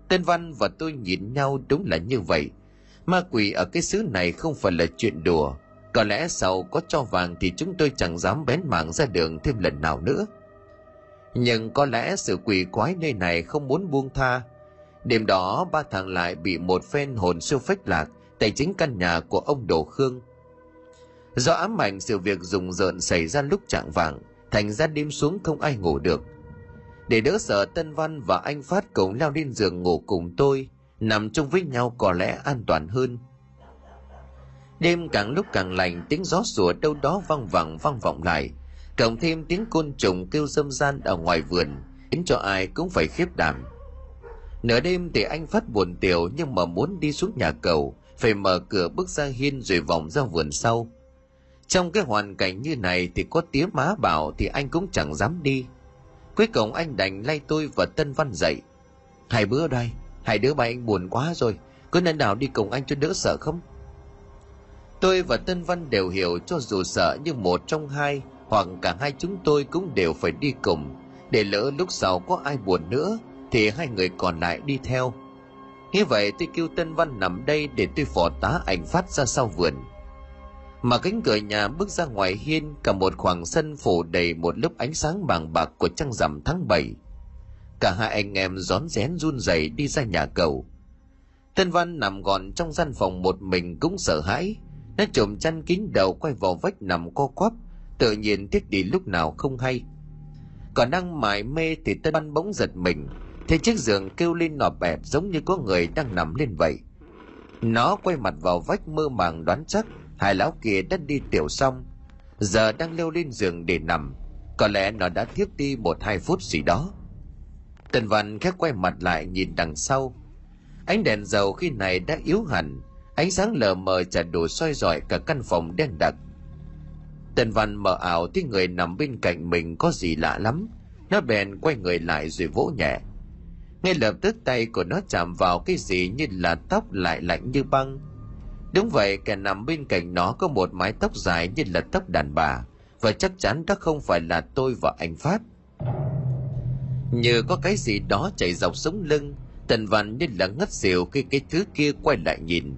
Tên Văn và tôi nhìn nhau đúng là như vậy. Ma quỷ ở cái xứ này không phải là chuyện đùa. Có lẽ sau có cho vàng thì chúng tôi chẳng dám bén mảng ra đường thêm lần nào nữa. Nhưng có lẽ sự quỷ quái nơi này không muốn buông tha. Đêm đó ba thằng lại bị một phen hồn siêu phách lạc tại chính căn nhà của ông Đồ Khương. Do ám ảnh sự việc rùng rợn xảy ra lúc trạng vàng, thành ra đêm xuống không ai ngủ được để đỡ sợ Tân Văn và anh Phát cùng leo lên giường ngủ cùng tôi, nằm chung với nhau có lẽ an toàn hơn. Đêm càng lúc càng lạnh, tiếng gió sủa đâu đó văng vẳng vang vọng lại, cộng thêm tiếng côn trùng kêu râm ran ở ngoài vườn, khiến cho ai cũng phải khiếp đảm. Nửa đêm thì anh Phát buồn tiểu nhưng mà muốn đi xuống nhà cầu, phải mở cửa bước ra hiên rồi vòng ra vườn sau. Trong cái hoàn cảnh như này thì có tiếng má bảo thì anh cũng chẳng dám đi. Cuối cùng anh đành lay tôi và Tân Văn dậy. Hai bữa đây, hai đứa bay anh buồn quá rồi, có nên nào đi cùng anh cho đỡ sợ không? Tôi và Tân Văn đều hiểu cho dù sợ nhưng một trong hai, hoặc cả hai chúng tôi cũng đều phải đi cùng để lỡ lúc sau có ai buồn nữa, thì hai người còn lại đi theo. Như vậy tôi kêu Tân Văn nằm đây để tôi phỏ tá ảnh phát ra sau vườn mà cánh cửa nhà bước ra ngoài hiên, cả một khoảng sân phủ đầy một lớp ánh sáng bàng bạc của trăng rằm tháng 7. Cả hai anh em rón rén run rẩy đi ra nhà cầu. Tân Văn nằm gọn trong gian phòng một mình cũng sợ hãi. Nó trộm chăn kín đầu quay vào vách nằm co quắp, tự nhiên thiết đi lúc nào không hay. Còn đang mải mê thì Tân Văn bỗng giật mình, thấy chiếc giường kêu lên nọp bẹp giống như có người đang nằm lên vậy. Nó quay mặt vào vách mơ màng đoán chắc hai lão kia đã đi tiểu xong giờ đang leo lên giường để nằm có lẽ nó đã thiếp đi một hai phút gì đó tần văn khép quay mặt lại nhìn đằng sau ánh đèn dầu khi này đã yếu hẳn ánh sáng lờ mờ chả đủ soi rọi cả căn phòng đen đặc tần văn mờ ảo thấy người nằm bên cạnh mình có gì lạ lắm nó bèn quay người lại rồi vỗ nhẹ ngay lập tức tay của nó chạm vào cái gì như là tóc lại lạnh như băng Đúng vậy, kẻ nằm bên cạnh nó có một mái tóc dài như là tóc đàn bà, và chắc chắn đó không phải là tôi và anh Phát. Như có cái gì đó chạy dọc sống lưng, Tần Văn như là ngất xỉu khi cái thứ kia quay lại nhìn.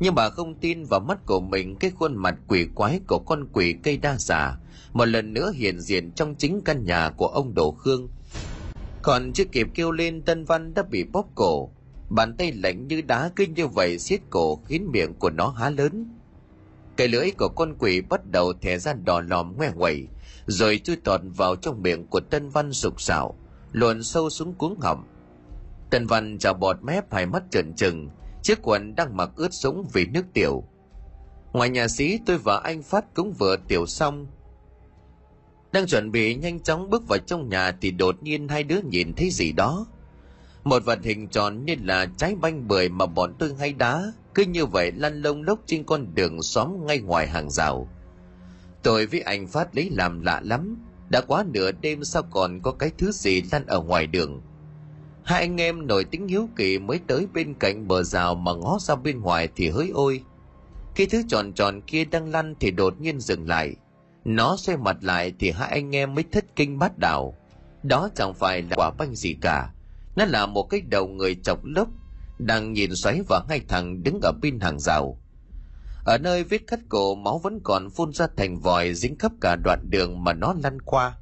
Nhưng bà không tin vào mắt của mình cái khuôn mặt quỷ quái của con quỷ cây đa giả, một lần nữa hiện diện trong chính căn nhà của ông Đỗ Khương. Còn chưa kịp kêu lên Tân Văn đã bị bóp cổ, Bàn tay lạnh như đá cứ như vậy siết cổ khiến miệng của nó há lớn. Cái lưỡi của con quỷ bắt đầu thẻ ra đỏ lòm ngoe quẩy rồi chui tọt vào trong miệng của Tân Văn sục sạo, luồn sâu xuống cuống họng. Tân Văn chào bọt mép hai mắt trợn trừng, chiếc quần đang mặc ướt sũng vì nước tiểu. Ngoài nhà sĩ, tôi và anh Phát cũng vừa tiểu xong. Đang chuẩn bị nhanh chóng bước vào trong nhà thì đột nhiên hai đứa nhìn thấy gì đó – một vật hình tròn như là trái banh bưởi mà bọn tôi hay đá, cứ như vậy lăn lông lốc trên con đường xóm ngay ngoài hàng rào tôi với anh phát lấy làm lạ lắm, đã quá nửa đêm sao còn có cái thứ gì lăn ở ngoài đường hai anh em nổi tính hiếu kỳ mới tới bên cạnh bờ rào mà ngó ra bên ngoài thì hỡi ôi. Cái thứ tròn tròn kia đang lăn thì đột nhiên dừng lại. Nó xoay mặt lại thì hai anh em mới thất kinh bắt đảo đó chẳng phải là quả banh gì cả. Nó là một cái đầu người chọc lốc, đang nhìn xoáy vào ngay thằng đứng ở bên hàng rào. Ở nơi vết cắt cổ, máu vẫn còn phun ra thành vòi dính khắp cả đoạn đường mà nó lăn qua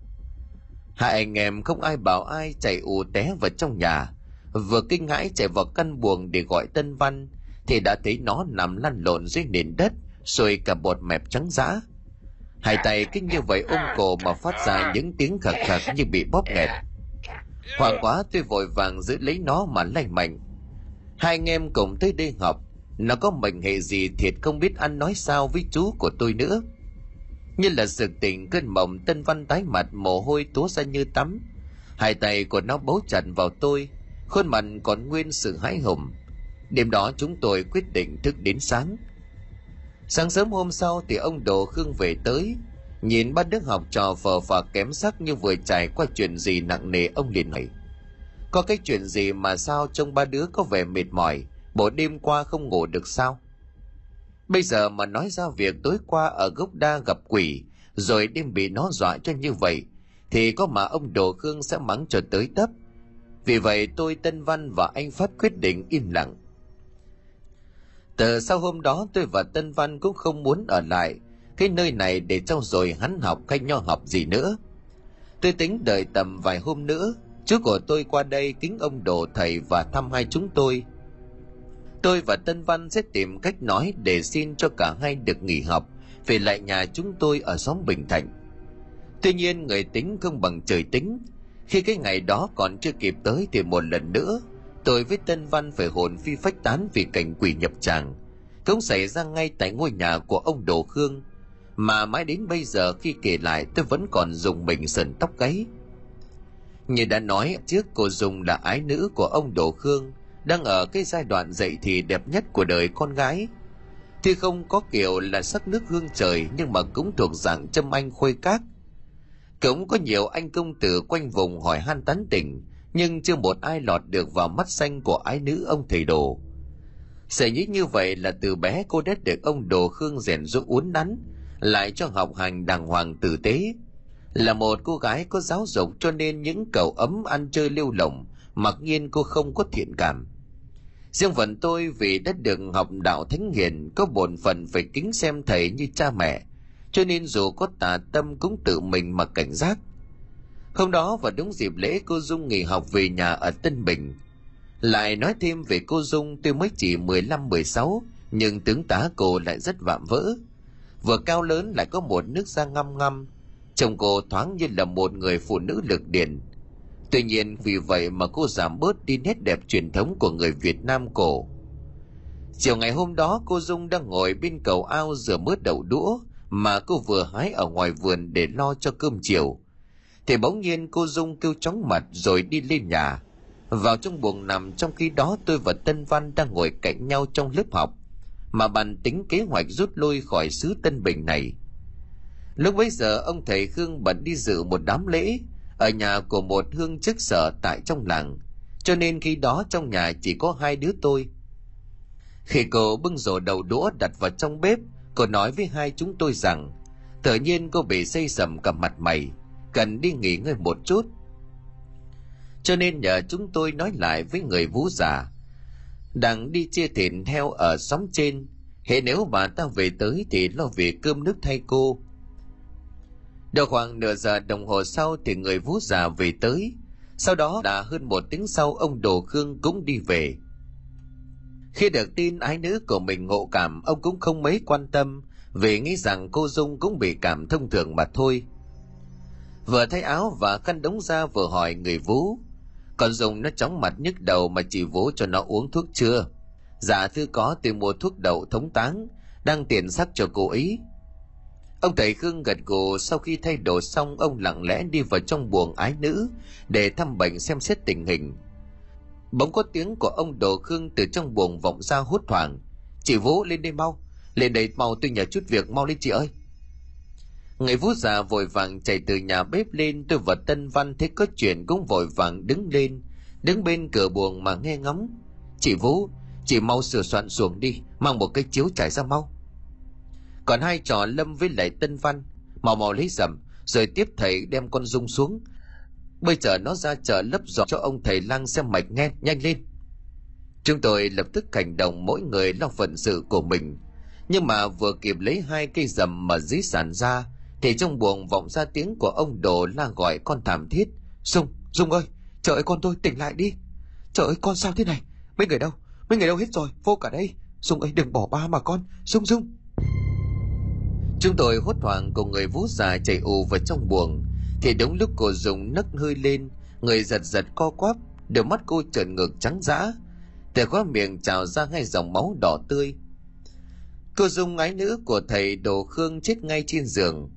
hai anh em không ai bảo ai chạy ù té vào trong nhà. Vừa kinh hãi chạy vào căn buồng để gọi tân văn, thì đã thấy nó nằm lăn lộn dưới nền đất, rồi cả bột mẹp trắng dã. Hai tay kinh như vậy ôm cổ mà phát ra những tiếng khạc khạc như bị bóp nghẹt. Hoảng quá tôi vội vàng giữ lấy nó mà lay mạnh. Hai anh em cùng tới đây học nó có mệnh hệ gì thiệt không biết ăn nói sao với chú của tôi nữa như là sự tỉnh cơn mộng, tân văn tái mặt, mồ hôi túa ra như tắm. Hai tay của nó bấu chặt vào tôi, khuôn mặt còn nguyên sự hãi hùng. Đêm đó chúng tôi quyết định thức đến sáng. Sáng sớm hôm sau thì ông đồ khương về tới, nhìn ba đứa học trò phờ phạc kém sắc như vừa trải qua chuyện gì nặng nề ông liền hỏi. Có cái chuyện gì mà sao trông ba đứa có vẻ mệt mỏi, bộ đêm qua không ngủ được sao? Bây giờ mà nói ra việc tối qua ở gốc đa gặp quỷ, rồi đêm bị nó dọa cho như vậy, thì có mà ông đồ khương sẽ mắng cho tới tấp. Vì vậy tôi tân văn và anh phát quyết định im lặng. Từ sau hôm đó tôi và tân văn cũng không muốn ở lại, cái nơi này để trau dồi hắn học hay nho học gì nữa. Tôi tính đợi tầm vài hôm nữa, chú của tôi qua đây kính ông đồ thầy và thăm hai chúng tôi tôi và tân văn sẽ tìm cách nói để xin cho cả hai được nghỉ học, về lại nhà chúng tôi ở xóm bình thạnh. Tuy nhiên, người tính không bằng trời tính. Khi cái ngày đó còn chưa kịp tới thì một lần nữa, tôi với tân văn phải hồn phi phách tán vì cảnh quỷ nhập tràng. Cũng xảy ra ngay tại ngôi nhà của ông đồ khương. Mà mãi đến bây giờ khi kể lại, tôi vẫn còn dùng mình sần tóc gáy. Như đã nói, trước cô dùng là ái nữ của ông đồ khương đang ở cái giai đoạn dậy thì đẹp nhất của đời con gái. Thì không có kiểu là sắc nước hương trời, nhưng mà cũng thuộc dạng châm anh khuê các. Cũng có nhiều anh công tử quanh vùng hỏi han tán tỉnh, nhưng chưa một ai lọt được vào mắt xanh của ái nữ ông thầy đồ. Sẽ nghĩ như vậy là từ bé cô đã được ông đồ khương rèn giúp uốn nắn, lại cho học hành đàng hoàng tử tế. Là một cô gái có giáo dục cho nên những cậu ấm ăn chơi lêu lỏng, mặc nhiên cô không có thiện cảm riêng phần tôi vì đã được học đạo thánh hiền có bổn phận phải kính xem thầy như cha mẹ, cho nên dù có tà tâm cũng tự mình mà cảnh giác. Hôm đó vào đúng dịp lễ, cô dung nghỉ học về nhà ở tân bình. Lại nói thêm về cô dung tôi mới chỉ 15-16 nhưng tướng tá cô lại rất vạm vỡ. Vừa cao lớn lại có một nước da ngăm ngăm chồng cô thoáng như là một người phụ nữ lực điện tuy nhiên, vì vậy mà cô giảm bớt đi nét đẹp truyền thống của người việt nam cổ. Chiều ngày hôm đó, cô dung đang ngồi bên cầu ao rửa mớt đậu đũa mà cô vừa hái ở ngoài vườn để lo cho cơm chiều. Thì bỗng nhiên cô dung kêu chóng mặt rồi đi lên nhà. Vào trong buồng nằm, trong khi đó tôi và tân văn đang ngồi cạnh nhau trong lớp học, mà bàn tính kế hoạch rút lui khỏi xứ tân bình này. Lúc bấy giờ, ông thầy khương bận đi dự một đám lễ ở nhà của một hương chức sở tại trong làng. Cho nên khi đó trong nhà chỉ có hai đứa tôi. Khi cô bưng rổ đầu đũa đặt vào trong bếp, cô nói với hai chúng tôi rằng, tự nhiên cô bị xây sầm cả mặt mày, cần đi nghỉ ngơi một chút. Cho nên nhờ chúng tôi nói lại với người vũ già đang đi chia thịt heo ở xóm trên, hệ nếu bà ta về tới thì lo việc cơm nước thay cô được khoảng nửa giờ đồng hồ sau thì người vú già về tới. Sau đó đã hơn một tiếng sau ông đồ khương cũng đi về. Khi được tin ái nữ của mình ngộ cảm ông cũng không mấy quan tâm vì nghĩ rằng cô dung cũng bị cảm thông thường mà thôi. Vừa thay áo và khăn đống ra vừa hỏi người vú, còn dung nó chóng mặt nhức đầu mà chỉ vú cho nó uống thuốc chưa? Dạ thư có tôi mua thuốc đậu thống táng đang tiền sắc cho cô ý ông thầy khương gật gù sau khi thay đồ xong, ông lặng lẽ đi vào trong buồng ái nữ để thăm bệnh xem xét tình hình. Bỗng có tiếng của ông đồ khương từ trong buồng vọng ra hốt hoảng. Chị vũ, lên đây mau, lên đây mau, tôi nhờ chút việc, mau lên chị ơi. Người vũ già vội vàng chạy từ nhà bếp lên tôi và tân văn thấy có chuyện cũng vội vàng đứng lên, đứng bên cửa buồng mà nghe ngóng. Chị vũ, chị mau sửa soạn xuồng đi, mang một cái chiếu trải ra mau còn hai trò lâm với lại tân văn, mò mò lấy dầm, rồi tiếp thầy đem con dung xuống. Bây giờ nó ra chợ lấp giỏ cho ông thầy lang xem mạch nghe, nhanh lên. Chúng tôi lập tức hành động mỗi người lo phận sự của mình. Nhưng mà vừa kịp lấy hai cây dầm mà dí sàn ra, thì trong buồng vọng ra tiếng của ông đồ la gọi con thảm thiết. Dung dung ơi, trời ơi, con tôi tỉnh lại đi. Trời ơi, con sao thế này? Mấy người đâu? Mấy người đâu hết rồi? Vô cả đây. Dung ơi, đừng bỏ ba mà con. Dung dung chúng tôi hốt hoảng cùng người vú già chạy ù vào trong buồng. Thì đúng lúc cô dùng nấc hơi lên, người giật giật co quắp, đôi mắt cô trợn ngược trắng dã. Từ khóa miệng trào ra hai dòng máu đỏ tươi. Cô dung ái nữ của thầy đồ khương chết ngay trên giường.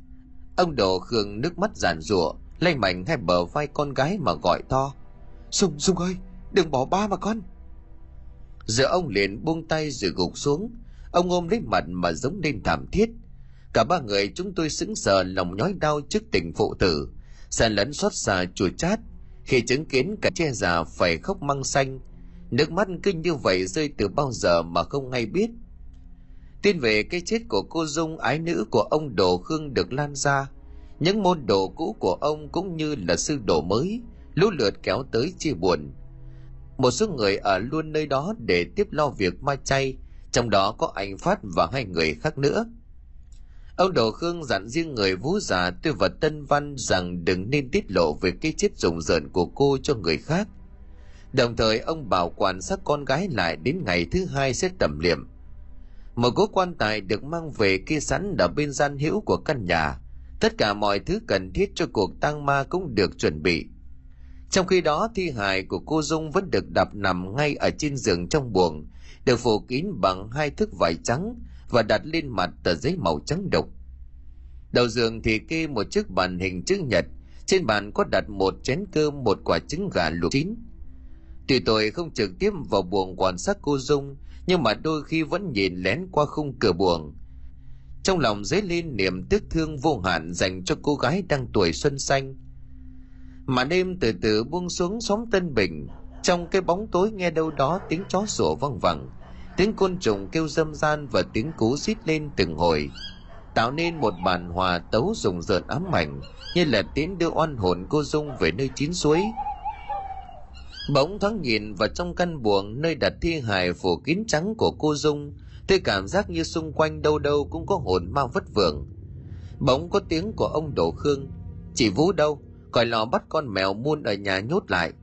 Ông đồ khương nước mắt giàn rủa lay mạnh hai bờ vai con gái mà gọi to. Dung dung ơi, đừng bỏ ba mà con. Giờ ông liền buông tay rồi gục xuống. Ông ôm lấy mặt mà giống lên thảm thiết cả ba người chúng tôi sững sờ lòng nhói đau trước tình phụ tử. Sàn lẫn xót xa chua chát, khi chứng kiến cả che già phải khóc măng xanh, nước mắt cứ như vậy rơi từ bao giờ mà không hay biết. Tin về cái chết của cô dung, ái nữ của ông đồ khương được lan ra, những môn đồ cũ của ông cũng như là sư đồ mới, lũ lượt kéo tới chia buồn. Một số người ở luôn nơi đó để tiếp lo việc ma chay, trong đó có anh phát và hai người khác nữa ông đồ khương dặn riêng người vũ già tôi và tân văn rằng đừng nên tiết lộ về cái chết rùng rợn của cô cho người khác. Đồng thời, ông bảo quản xác con gái lại đến ngày thứ hai sẽ tẩm liệm. Một cố quan tài được mang về kia sẵn ở bên gian hữu của căn nhà. Tất cả mọi thứ cần thiết cho cuộc tang ma cũng được chuẩn bị. Trong khi đó, thi hài của cô dung vẫn được đập nằm ngay ở trên giường trong buồng, được phủ kín bằng hai thước vải trắng và đặt lên mặt tờ giấy màu trắng đục đầu giường thì kê một chiếc bàn hình chữ nhật. Trên bàn có đặt một chén cơm, một quả trứng gà luộc chín. Tuy tôi không trực tiếp vào buồng quan sát cô dung, nhưng mà đôi khi vẫn nhìn lén qua khung cửa buồng. Trong lòng dấy lên niềm tiếc thương vô hạn dành cho cô gái đang tuổi xuân xanh. Mà đêm từ từ buông xuống xóm tân bình, trong cái bóng tối nghe đâu đó tiếng chó sủa văng vẳng tiếng côn trùng kêu dâm gian và tiếng cú xít lên từng hồi, tạo nên một bản hòa tấu rùng rợn ám ảnh, như là tiến đưa oan hồn cô dung về nơi chín suối. Bỗng thoáng nhìn vào trong căn buồng nơi đặt thi hài phủ kín trắng của cô dung tôi cảm giác như xung quanh đâu đâu cũng có hồn ma vất vưởng. Bỗng có tiếng của ông đổ khương, chị vũ đâu? Còi lò bắt con mèo muôn ở nhà nhốt lại.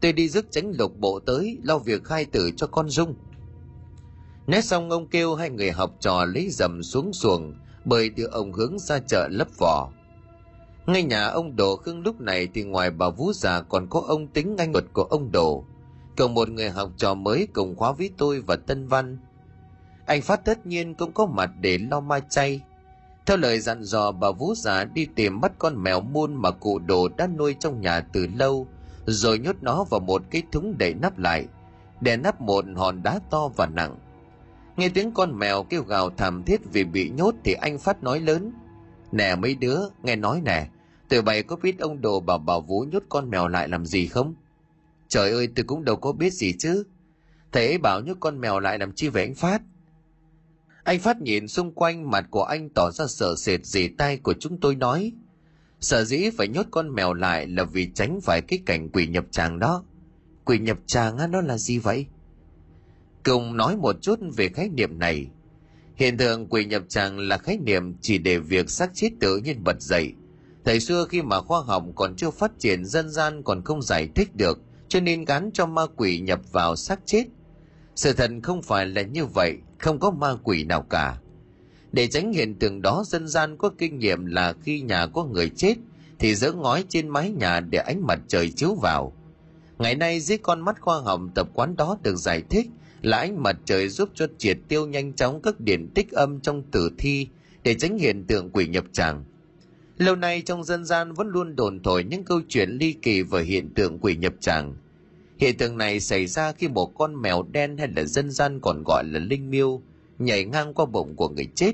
Tôi đi rước tránh lục bộ tới, lo việc khai tử cho con dung nét xong ông kêu hai người học trò lấy dầm xuống xuồng, bởi đưa ông hướng ra chợ lấp vỏ. Ngay nhà ông đồ khương lúc này thì ngoài bà vũ già còn có ông tính anh luật của ông đồ. Còn một người học trò mới cùng khóa với tôi và tân văn. Anh phát tất nhiên cũng có mặt để lo ma chay. Theo lời dặn dò, bà vũ già đi tìm bắt con mèo muôn mà cụ đồ đã nuôi trong nhà từ lâu, rồi nhốt nó vào một cái thúng đậy nắp lại. Để nắp một hòn đá to và nặng nghe tiếng con mèo kêu gào thảm thiết vì bị nhốt thì anh phát nói lớn. Nè mấy đứa, nghe nói nè tụi bay có biết ông đồ bảo bảo vũ nhốt con mèo lại làm gì không? Trời ơi, tôi cũng đâu có biết gì chứ. Thầy ấy bảo nhốt con mèo lại làm chi về anh phát? Anh phát nhìn xung quanh, mặt của anh tỏ ra sợ sệt dì tay của chúng tôi nói. Sợ dĩ phải nhốt con mèo lại là vì tránh phải cái cảnh quỷ nhập tràng đó. Quỷ nhập tràng á, nó là gì vậy? Cùng nói một chút về khái niệm này. Hiện tượng quỷ nhập tràng là khái niệm chỉ để việc xác chết tự nhiên bật dậy. Thời xưa khi mà khoa học còn chưa phát triển, dân gian còn không giải thích được, cho nên gắn cho ma quỷ nhập vào xác chết. Sự thật không phải là như vậy, không có ma quỷ nào cả. Để tránh hiện tượng đó, dân gian có kinh nghiệm là khi nhà có người chết, thì dỡ ngói trên mái nhà để ánh mặt trời chiếu vào. Ngày nay dưới con mắt khoa học, tập quán đó được giải thích là ánh mặt trời giúp cho triệt tiêu nhanh chóng các điện tích âm trong tử thi để tránh hiện tượng quỷ nhập tràng. Lâu nay trong dân gian vẫn luôn đồn thổi những câu chuyện ly kỳ về hiện tượng quỷ nhập tràng. Hiện tượng này xảy ra khi một con mèo đen hay là dân gian còn gọi là linh miêu nhảy ngang qua bụng của người chết.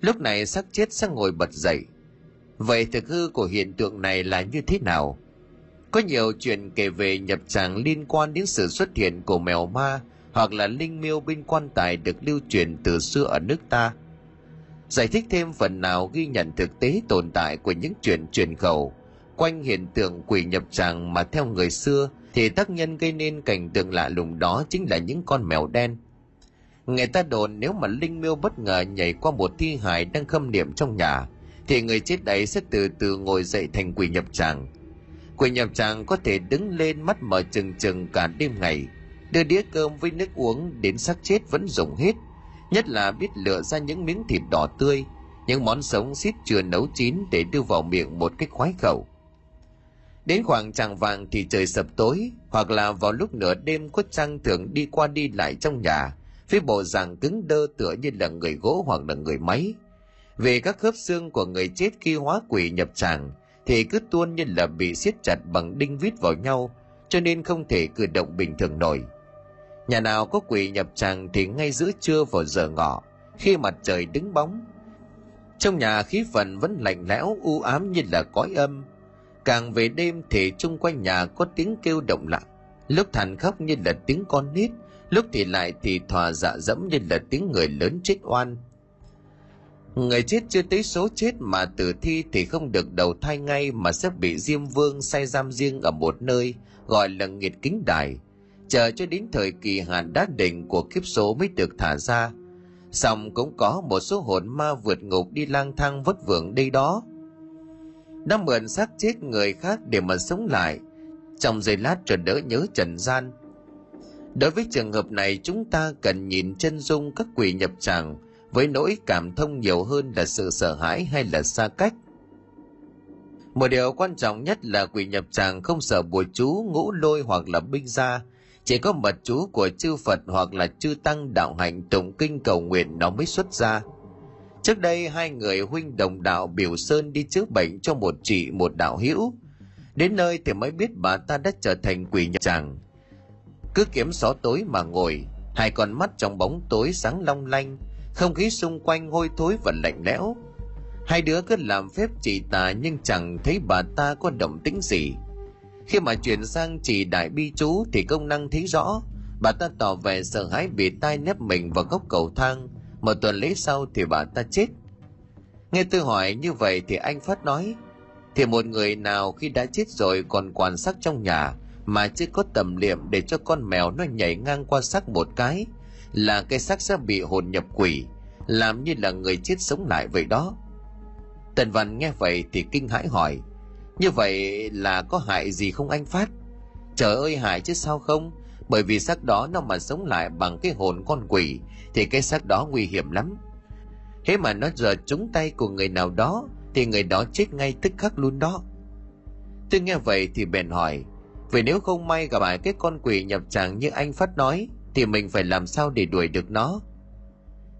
Lúc này xác chết sẽ ngồi bật dậy. Vậy thực hư của hiện tượng này là như thế nào? Có nhiều chuyện kể về nhập tràng liên quan đến sự xuất hiện của mèo ma hoặc là linh miêu bên quan tài được lưu truyền từ xưa ở nước ta. giải thích thêm phần nào ghi nhận thực tế tồn tại của những chuyện truyền khẩu, quanh hiện tượng quỷ nhập tràng mà theo người xưa thì tác nhân gây nên cảnh tượng lạ lùng đó chính là những con mèo đen. Người ta đồn nếu mà linh miêu bất ngờ nhảy qua một thi hài đang khâm niệm trong nhà, thì người chết đấy sẽ từ từ ngồi dậy thành quỷ nhập tràng. Quỷ nhập tràng có thể đứng lên mắt mở trừng trừng cả đêm ngày đưa đĩa cơm với nước uống đến xác chết vẫn dùng hết. Nhất là biết lựa ra những miếng thịt đỏ tươi, những món sống xít chưa nấu chín để đưa vào miệng một cách khoái khẩu. Đến khoảng tràng vàng thì trời sập tối, hoặc là vào lúc nửa đêm khuất trăng thường đi qua đi lại trong nhà, với bộ dạng cứng đơ tựa như là người gỗ hoặc là người máy. Vì các khớp xương của người chết khi hóa quỷ nhập tràng, thì cứ tuôn như là bị siết chặt bằng đinh vít vào nhau, cho nên không thể cử động bình thường nổi nhà nào có quỷ nhập tràng thì ngay giữa trưa vào giờ ngọ, khi mặt trời đứng bóng. Trong nhà khí phần vẫn lạnh lẽo, u ám như là cõi âm. Càng về đêm thì chung quanh nhà có tiếng kêu động lặng. Lúc thằn khóc như là tiếng con nít, lúc thì lại thì thòa dạ dẫm như là tiếng người lớn chết oan. Người chết chưa tới số chết mà tử thi thì không được đầu thai ngay mà sẽ bị diêm vương say giam riêng ở một nơi, gọi là nghiệt kính đài chờ cho đến thời kỳ hạn đát định của kiếp số mới được thả ra. Xong cũng có một số hồn ma vượt ngục đi lang thang vất vưởng đây đó. Đã mượn xác chết người khác để mà sống lại. Trong giây lát trở đỡ nhớ trần gian. Đối với trường hợp này, chúng ta cần nhìn chân dung các quỷ nhập tràng với nỗi cảm thông nhiều hơn là sự sợ hãi hay là xa cách. Một điều quan trọng nhất là quỷ nhập tràng không sợ bùa chú, ngũ lôi hoặc là binh gia chỉ có mật chú của chư phật hoặc là chư tăng đạo hạnh tụng kinh cầu nguyện nó mới xuất ra. Trước đây, hai người huynh đồng đạo biểu sơn đi chữa bệnh cho một chị, một đạo hữu. Đến nơi thì mới biết bà ta đã trở thành quỷ nhập chàng. cứ kiếm xó tối mà ngồi, hai con mắt trong bóng tối sáng long lanh, không khí xung quanh hôi thối và lạnh lẽo. Hai đứa cứ làm phép chỉ tà nhưng chẳng thấy bà ta có động tĩnh gì khi mà chuyển sang chỉ đại bi chú thì công năng thấy rõ. Bà ta tỏ vẻ sợ hãi bị tai nếp mình vào góc cầu thang. Một tuần lễ sau thì bà ta chết. Nghe tôi hỏi như vậy thì anh phát nói, thì một người nào khi đã chết rồi còn quan sát trong nhà mà chưa có tầm liệm để cho con mèo nó nhảy ngang qua xác một cái, là cái xác sẽ bị hồn nhập quỷ, làm như là người chết sống lại vậy đó. Tần văn nghe vậy thì kinh hãi hỏi như vậy là có hại gì không anh phát? Trời ơi, hại chứ sao không? Bởi vì xác đó nó mà sống lại bằng cái hồn con quỷ, thì cái xác đó nguy hiểm lắm. Thế mà nó giờ trúng tay của người nào đó, thì người đó chết ngay tức khắc luôn đó. Tôi nghe vậy thì bèn hỏi vì nếu không may gặp phải cái con quỷ nhập tràng như anh phát nói, thì mình phải làm sao để đuổi được nó?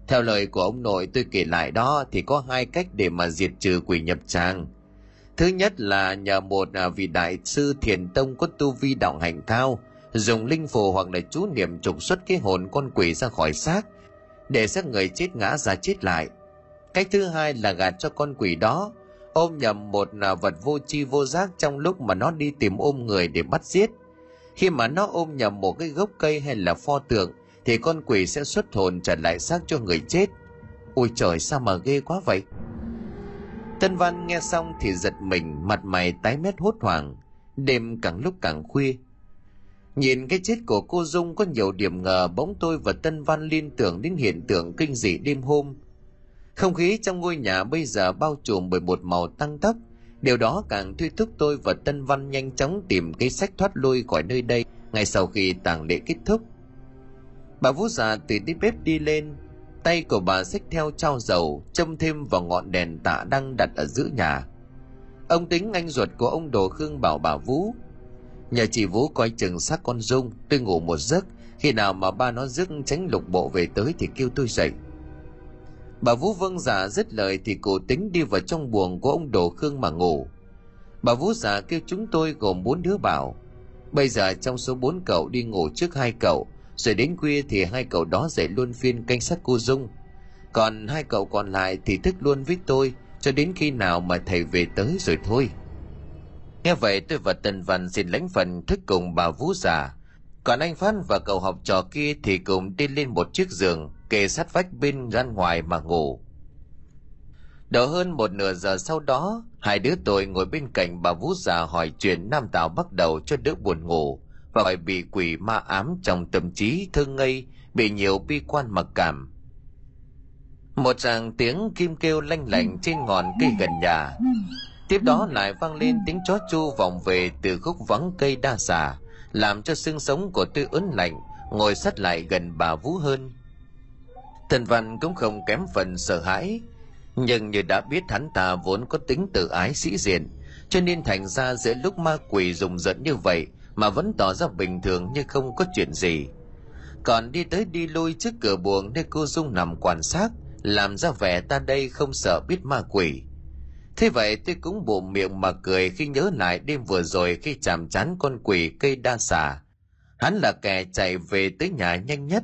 Theo lời của ông nội tôi kể lại đó, thì có hai cách để mà diệt trừ quỷ nhập tràng thứ nhất là nhờ một à, vị đại sư thiền tông có tu vi đạo hành cao, dùng linh phù hoặc là chú niệm trục xuất cái hồn con quỷ ra khỏi xác để xác người chết ngã ra chết lại. Cách thứ hai là gạt cho con quỷ đó, ôm nhầm một à, vật vô chi vô giác trong lúc mà nó đi tìm ôm người để bắt giết. Khi mà nó ôm nhầm một cái gốc cây hay là pho tượng thì con quỷ sẽ xuất hồn trở lại xác cho người chết. Ôi trời, sao mà ghê quá vậy? Tân văn nghe xong thì giật mình, mặt mày tái mét hốt hoảng. Đêm càng lúc càng khuya. Nhìn cái chết của cô dung có nhiều điểm ngờ, bỗng tôi và tân văn liên tưởng đến hiện tượng kinh dị đêm hôm. Không khí trong ngôi nhà bây giờ bao trùm bởi một màu tăng tốc. Điều đó càng thuy thúc tôi và tân văn nhanh chóng tìm cái sách thoát lui khỏi nơi đây ngay sau khi tàng lễ kết thúc. Bà vũ già từ đi bếp đi lên tay của bà xách theo trao dầu, châm thêm vào ngọn đèn tạ đang đặt ở giữa nhà. Ông tính anh ruột của ông đồ khương bảo bà vũ nhà chị vũ coi chừng xác con dung tôi ngủ một giấc, khi nào mà ba nó dứt tránh lục bộ về tới thì kêu tôi dậy. Bà vũ vâng giả dứt lời thì cụ tính đi vào trong buồng của ông đồ khương mà ngủ. Bà vũ giả kêu chúng tôi gồm bốn đứa bảo, bây giờ trong số bốn cậu đi ngủ trước hai cậu rồi đến khuya thì hai cậu đó dậy luôn phiên canh sát cô dung. Còn hai cậu còn lại thì thức luôn với tôi cho đến khi nào mà thầy về tới rồi thôi. Nghe vậy tôi và tần văn xin lãnh phần thức cùng bà vũ già. Còn anh phát và cậu học trò kia thì cùng đi lên một chiếc giường kề sát vách bên gian ngoài mà ngủ. Đỡ hơn một nửa giờ sau đó, hai đứa tôi ngồi bên cạnh bà Vũ già hỏi chuyện Nam Tào bắt đầu cho đỡ buồn ngủ và phải bị quỷ ma ám trong tâm trí thương ngây, bị nhiều bi quan mặc cảm. Một tràng tiếng kim kêu lanh lảnh trên ngọn cây gần nhà. Tiếp đó lại vang lên tiếng chó chu vọng về từ khúc vắng cây đa xà, làm cho xương sống của tôi ớn lạnh, ngồi sát lại gần bà Vũ hơn. Thần Văn cũng không kém phần sợ hãi, nhưng như đã biết hắn ta vốn có tính tự ái sĩ diện, cho nên thành ra giữa lúc ma quỷ dùng giận như vậy mà vẫn tỏ ra bình thường như không có chuyện gì. Còn đi tới đi lui trước cửa buồng nơi cô Dung nằm quan sát, làm ra vẻ ta đây không sợ biết ma quỷ. Thế vậy tôi cũng bụng miệng mà cười khi nhớ lại đêm vừa rồi khi chạm chán con quỷ cây đa xà. Hắn là kẻ chạy về tới nhà nhanh nhất.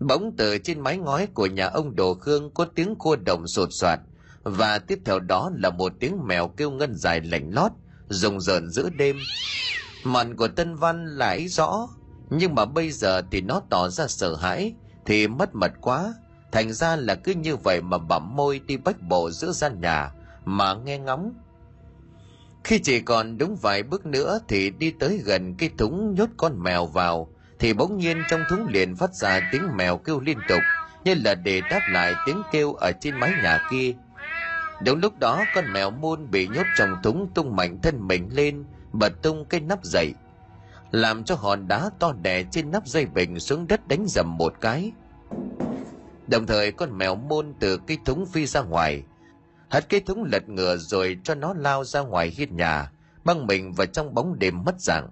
Bỗng từ trên mái ngói của nhà ông Đồ Khương có tiếng cua đồng sột soạt và tiếp theo đó là một tiếng mèo kêu ngân dài lạnh lót, rùng rợn giữa đêm. Mặt của Tân Văn lại rõ, nhưng mà bây giờ thì nó tỏ ra sợ hãi, thì mất mật quá, thành ra là cứ như vậy mà bặm môi đi bách bộ giữa gian nhà mà nghe ngóng. Khi chỉ còn đúng vài bước nữa thì đi tới gần cái thúng nhốt con mèo vào thì bỗng nhiên trong thúng liền phát ra tiếng mèo kêu liên tục như là để đáp lại tiếng kêu ở trên mái nhà kia. Đúng lúc đó con mèo môn bị nhốt trong thúng tung mạnh thân mình lên bật tung cái nắp dậy, làm cho hòn đá to đẻ trên nắp dây bình xuống đất đánh dầm một cái. Đồng thời con mèo môn từ cái thúng phi ra ngoài, hất cái thúng lật ngửa rồi cho nó lao ra ngoài hiên nhà, băng mình vào trong bóng đêm mất dạng.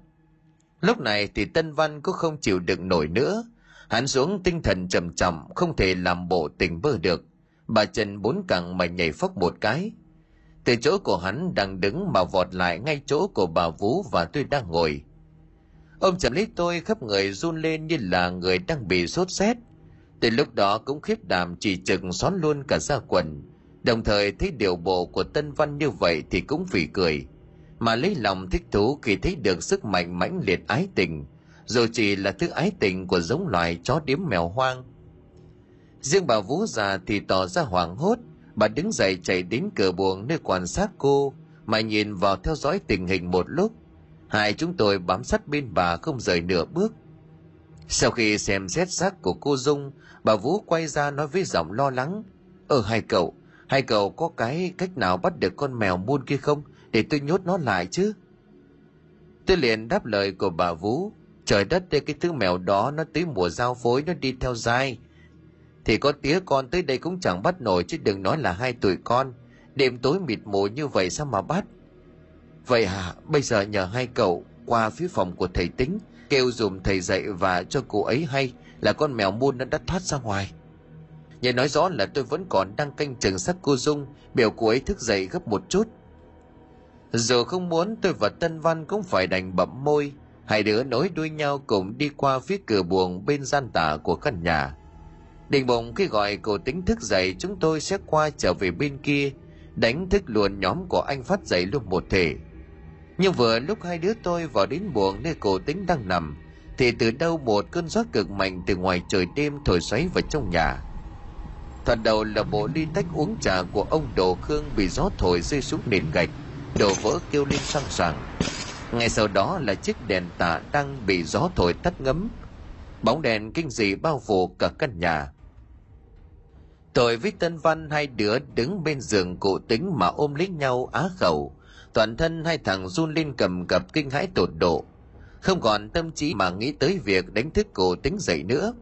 Lúc này thì tân văn cũng không chịu đựng nổi nữa, hắn xuống tinh thần trầm trọng, không thể làm bộ tình bơ được. Bà trần bốn cẳng mà nhảy phóc một cái từ chỗ của hắn đang đứng mà vọt lại ngay chỗ của bà vú và tôi đang ngồi. Ông chậm lấy tôi khắp người run lên như là người đang bị sốt rét từ lúc đó cũng khiếp đảm chỉ chừng xón luôn cả da quần. Đồng thời thấy điều bộ của tân văn như vậy thì cũng phỉ cười. Mà lấy lòng thích thú khi thấy được sức mạnh mãnh liệt ái tình. Dù chỉ là thứ ái tình của giống loài chó điếm mèo hoang. Riêng bà vú già thì tỏ ra hoảng hốt bà đứng dậy chạy đến cửa buồng nơi quan sát cô, mà nhìn vào theo dõi tình hình một lúc. Hai chúng tôi bám sát bên bà không rời nửa bước. Sau khi xem xét xác của cô dung, bà vũ quay ra nói với giọng lo lắng. Ờ hai cậu hai cậu có cái cách nào bắt được con mèo muôn kia không? Để tôi nhốt nó lại chứ. Tôi liền đáp lời của bà vũ. Trời đất đây cái thứ mèo đó nó tới mùa giao phối, nó đi theo dai thì có tía con tới đây cũng chẳng bắt nổi chứ đừng nói là hai tuổi con. Đêm tối mịt mù như vậy sao mà bắt? Vậy hả? Bây giờ nhờ hai cậu qua phía phòng của thầy tính kêu dùm thầy dạy và cho cô ấy hay là con mèo muôn nó đã thoát ra ngoài. Nhờ nói rõ là tôi vẫn còn đang canh chừng sắc cô Dung, biểu cô ấy thức dậy gấp một chút. Dù không muốn tôi và Tân Văn cũng phải đành bậm môi, hai đứa nối đuôi nhau cùng đi qua phía cửa buồng bên gian tả của căn nhà. Định bụng khi gọi cô tính thức dậy chúng tôi sẽ qua trở về bên kia, đánh thức luôn nhóm của anh phát dậy luôn một thể. Nhưng vừa lúc hai đứa tôi vào đến buồng nơi cổ tính đang nằm, thì từ đâu một cơn gió cực mạnh từ ngoài trời đêm thổi xoáy vào trong nhà. Thoạt đầu là bộ ly tách uống trà của ông đồ khương bị gió thổi rơi xuống nền gạch đổ vỡ kêu lên sang sảng. Ngay sau đó là chiếc đèn tạ đang bị gió thổi tắt ngấm. Bóng đèn kinh dị bao phủ cả căn nhà tôi với tân văn hai đứa đứng bên giường cụ tính mà ôm lấy nhau á khẩu. Toàn thân hai thằng run lên cầm cập kinh hãi tột độ. Không còn tâm trí mà nghĩ tới việc đánh thức cụ tính dậy nữa.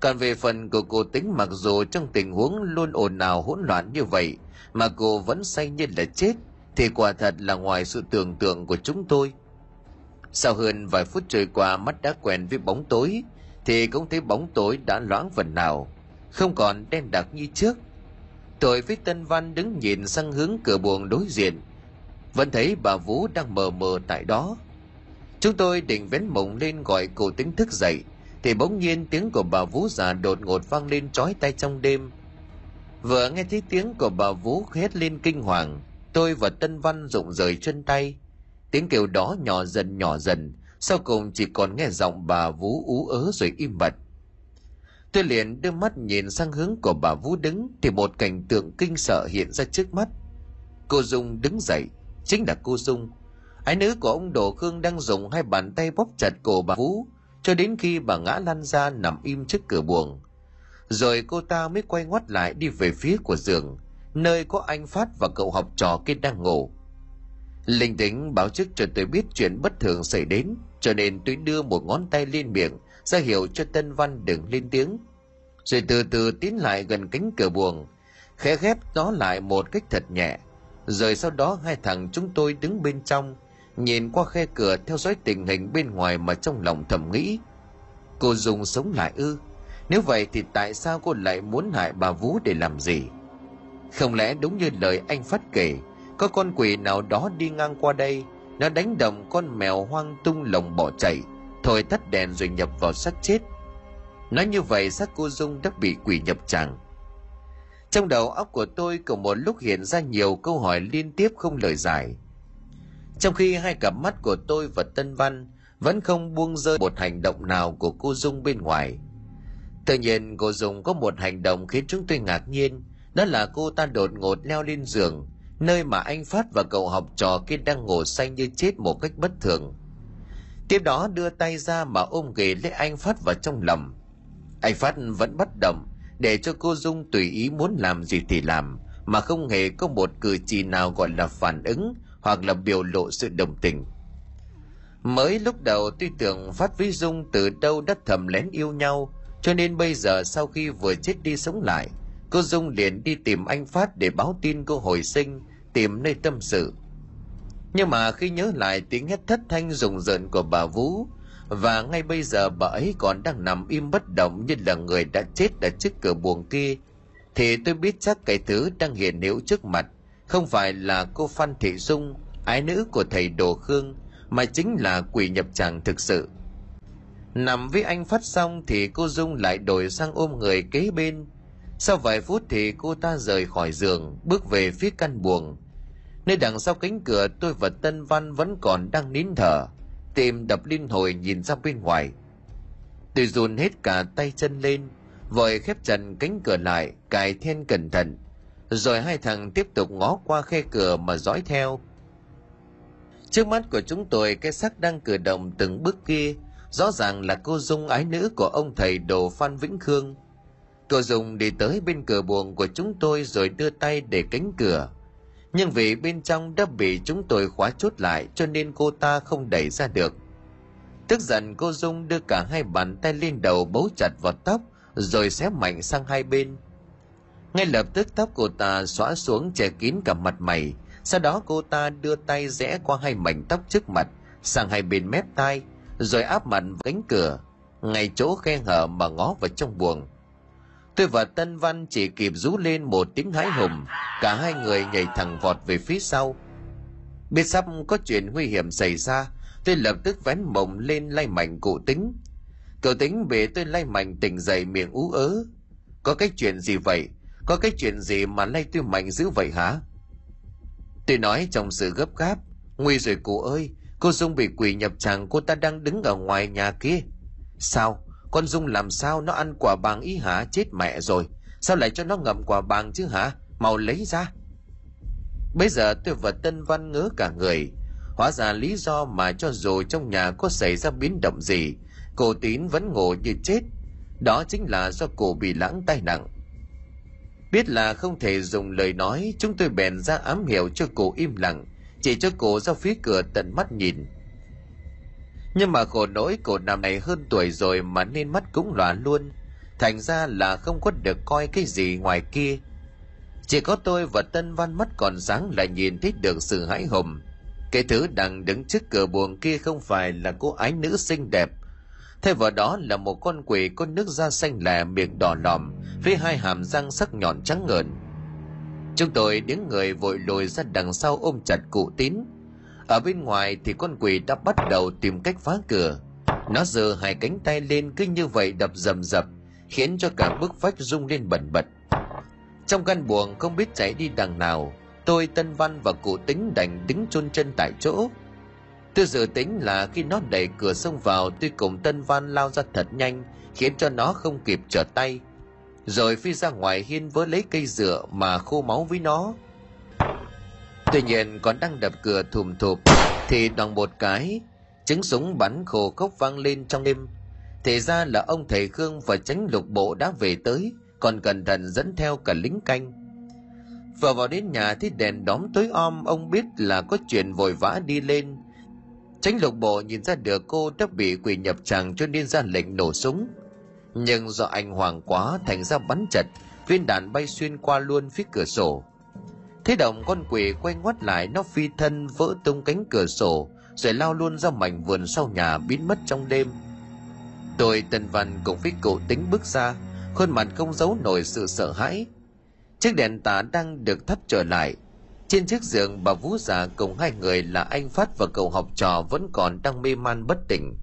Còn về phần của cô tính mặc dù trong tình huống luôn ồn ào hỗn loạn như vậy mà cô vẫn say như là chết thì quả thật là ngoài sự tưởng tượng của chúng tôi. Sau hơn vài phút trôi qua mắt đã quen với bóng tối thì cũng thấy bóng tối đã loãng phần nào, không còn đen đặc như trước. Tôi với Tân Văn đứng nhìn sang hướng cửa buồng đối diện, vẫn thấy bà Vũ đang mờ mờ tại đó. Chúng tôi định vén mộng lên gọi cô tính thức dậy thì bỗng nhiên tiếng của bà Vũ già đột ngột vang lên trói tay trong đêm. Vừa nghe thấy tiếng của bà Vũ hét lên kinh hoàng, tôi và Tân Văn rụng rời chân tay. Tiếng kêu đó nhỏ dần nhỏ dần, sau cùng chỉ còn nghe giọng bà Vũ ú ớ rồi im bặt tôi liền đưa mắt nhìn sang hướng của bà vũ đứng, thì một cảnh tượng kinh sợ hiện ra trước mắt. Cô dung đứng dậy, chính là cô dung. Ái nữ của ông Đỗ khương đang dùng hai bàn tay bóp chặt cổ bà vũ, cho đến khi bà ngã lăn ra nằm im trước cửa buồng. Rồi cô ta mới quay ngoắt lại đi về phía của giường, nơi có anh phát và cậu học trò kia đang ngủ. Linh tính báo trước cho tôi biết chuyện bất thường xảy đến, cho nên tôi đưa một ngón tay lên miệng ra hiệu cho tân văn đừng lên tiếng. Rồi từ từ tiến lại gần cánh cửa buồng, khẽ ghép nó lại một cách thật nhẹ. Rồi sau đó hai thằng chúng tôi đứng bên trong, nhìn qua khe cửa theo dõi tình hình bên ngoài mà trong lòng thầm nghĩ. Cô dùng sống lại ư? Nếu vậy thì tại sao cô lại muốn hại bà vú để làm gì? Không lẽ đúng như lời anh phát kể, có con quỷ nào đó đi ngang qua đây, nó đánh đồng con mèo hoang tung lồng bỏ chạy thổi tắt đèn rồi nhập vào xác chết. Nói như vậy, xác cô dung đã bị quỷ nhập tràng. Trong đầu óc của tôi cùng một lúc hiện ra nhiều câu hỏi liên tiếp không lời giải. Trong khi hai cặp mắt của tôi và tân văn vẫn không buông rơi một hành động nào của cô dung bên ngoài. Tự nhiên, cô dung có một hành động khiến chúng tôi ngạc nhiên. Đó là cô ta đột ngột leo lên giường, nơi mà anh phát và cậu học trò kia đang ngủ say như chết một cách bất thường tiếp đó đưa tay ra mà ôm ghề lấy anh phát vào trong lòng. Anh phát vẫn bất động, để cho cô dung tùy ý muốn làm gì thì làm, mà không hề có một cử chỉ nào gọi là phản ứng hoặc là biểu lộ sự đồng tình. Mới lúc đầu tuy tưởng phát với dung từ đâu đã thầm lén yêu nhau, cho nên bây giờ sau khi vừa chết đi sống lại, cô dung liền đi tìm anh phát để báo tin cô hồi sinh, tìm nơi tâm sự nhưng mà khi nhớ lại tiếng hét thất thanh rùng rợn của bà vũ, và ngay bây giờ bà ấy còn đang nằm im bất động như là người đã chết ở trước cửa buồng kia, thì tôi biết chắc cái thứ đang hiện hữu trước mặt không phải là cô phan thị dung, ái nữ của thầy đồ khương, mà chính là quỷ nhập tràng thực sự. Nằm với anh phát xong thì cô dung lại đổi sang ôm người kế bên. Sau vài phút thì cô ta rời khỏi giường, bước về phía căn buồng nơi đằng sau cánh cửa tôi và tân văn vẫn còn đang nín thở. Tìm đập liên hồi nhìn ra bên ngoài. Tôi run hết cả tay chân lên, vội khép chặt cánh cửa lại, cài then cẩn thận. Rồi hai thằng tiếp tục ngó qua khe cửa mà dõi theo. Trước mắt của chúng tôi, cái xác đang cử động từng bước kia, rõ ràng là cô dung ái nữ của ông thầy đồ phan vĩnh khương. Cô dung đi tới bên cửa buồng của chúng tôi rồi đưa tay để cánh cửa nhưng vì bên trong đã bị chúng tôi khóa chốt lại, cho nên cô ta không đẩy ra được. Tức giận, cô dung đưa cả hai bàn tay lên đầu bấu chặt vào tóc, rồi xé mạnh sang hai bên. Ngay lập tức tóc cô ta xóa xuống che kín cả mặt mày. Sau đó cô ta đưa tay rẽ qua hai mảnh tóc trước mặt, sang hai bên mép tai, rồi áp mặt vào cánh cửa, ngay chỗ khe hở mà ngó vào trong buồng tôi và tân văn chỉ kịp rú lên một tiếng hái hùng. Cả hai người nhảy thẳng vọt về phía sau. Biết sắp có chuyện nguy hiểm xảy ra tôi lập tức vén mộng lên lay mạnh cụ tính. Cậu tính bị tôi lay mạnh tỉnh dậy miệng ú ớ. Có cái chuyện gì vậy? Có cái chuyện gì mà lay tôi mạnh dữ vậy hả? Tôi nói trong sự gấp gáp, nguy rồi cụ ơi, cô dung bị quỷ nhập chàng cô ta đang đứng ở ngoài nhà kia. Sao? Con dung làm sao nó ăn quả bàng ý hả? Chết mẹ rồi. Sao lại cho nó ngậm quả bàng chứ hả? Mau lấy ra. Bây giờ tôi và tân văn ngớ cả người. Hóa ra lý do mà cho dù trong nhà có xảy ra biến động gì, cô tín vẫn ngủ như chết. Đó chính là do cô bị lãng tai nặng biết là không thể dùng lời nói, chúng tôi bèn ra ám hiệu cho cô im lặng, chỉ cho cô ra phía cửa tận mắt nhìn nhưng mà khổ nỗi cổ năm này hơn tuổi rồi mà nên mắt cũng lòa luôn. Thành ra là không có được coi cái gì ngoài kia. Chỉ có tôi và tân văn mắt còn sáng lại nhìn thấy được sự hãi hùng. Cái thứ đang đứng trước cửa buồng kia không phải là cô ái nữ xinh đẹp. Thay vào đó là một con quỷ có nước da xanh lè, miệng đỏ lòm, với hai hàm răng sắc nhọn trắng ngợn chúng tôi đứng người vội lùi ra đằng sau ôm chặt cụ tín ở bên ngoài thì con quỷ đã bắt đầu tìm cách phá cửa nó giơ hai cánh tay lên cứ như vậy đập rầm rập, khiến cho cả bức vách rung lên bẩn bật trong căn buồng không biết chạy đi đằng nào, tôi, tân văn và cụ tính đành đứng chôn chân tại chỗ Tôi dự tính là khi nó đẩy cửa xông vào, tôi cùng Tân Văn lao ra thật nhanh, khiến cho nó không kịp trở tay. Rồi phi ra ngoài hiên vớ lấy cây dựa mà khô máu với nó. Tuy nhiên còn đang đập cửa thùm thụp thì đoàn một cái trứng súng bắn khổ khốc vang lên trong đêm. Thì ra là ông thầy Khương và tránh lục bộ đã về tới còn cẩn thận dẫn theo cả lính canh. Vừa vào đến nhà thì đèn đóm tối om ông biết là có chuyện vội vã đi lên Tránh lục bộ nhìn ra được cô đã bị quỷ nhập tràng cho nên ra lệnh nổ súng. Nhưng do anh hoàng quá thành ra bắn chật, viên đạn bay xuyên qua luôn phía cửa sổ. Thế động con quỷ quay ngoắt lại nó phi thân vỡ tung cánh cửa sổ rồi lao luôn ra mảnh vườn sau nhà biến mất trong đêm. Tôi tần Văn cùng với cậu tính bước ra, khuôn mặt không giấu nổi sự sợ hãi. Chiếc đèn tả đang được thắp trở lại, trên chiếc giường bà Vũ già cùng hai người là anh Phát và cậu học trò vẫn còn đang mê man bất tỉnh.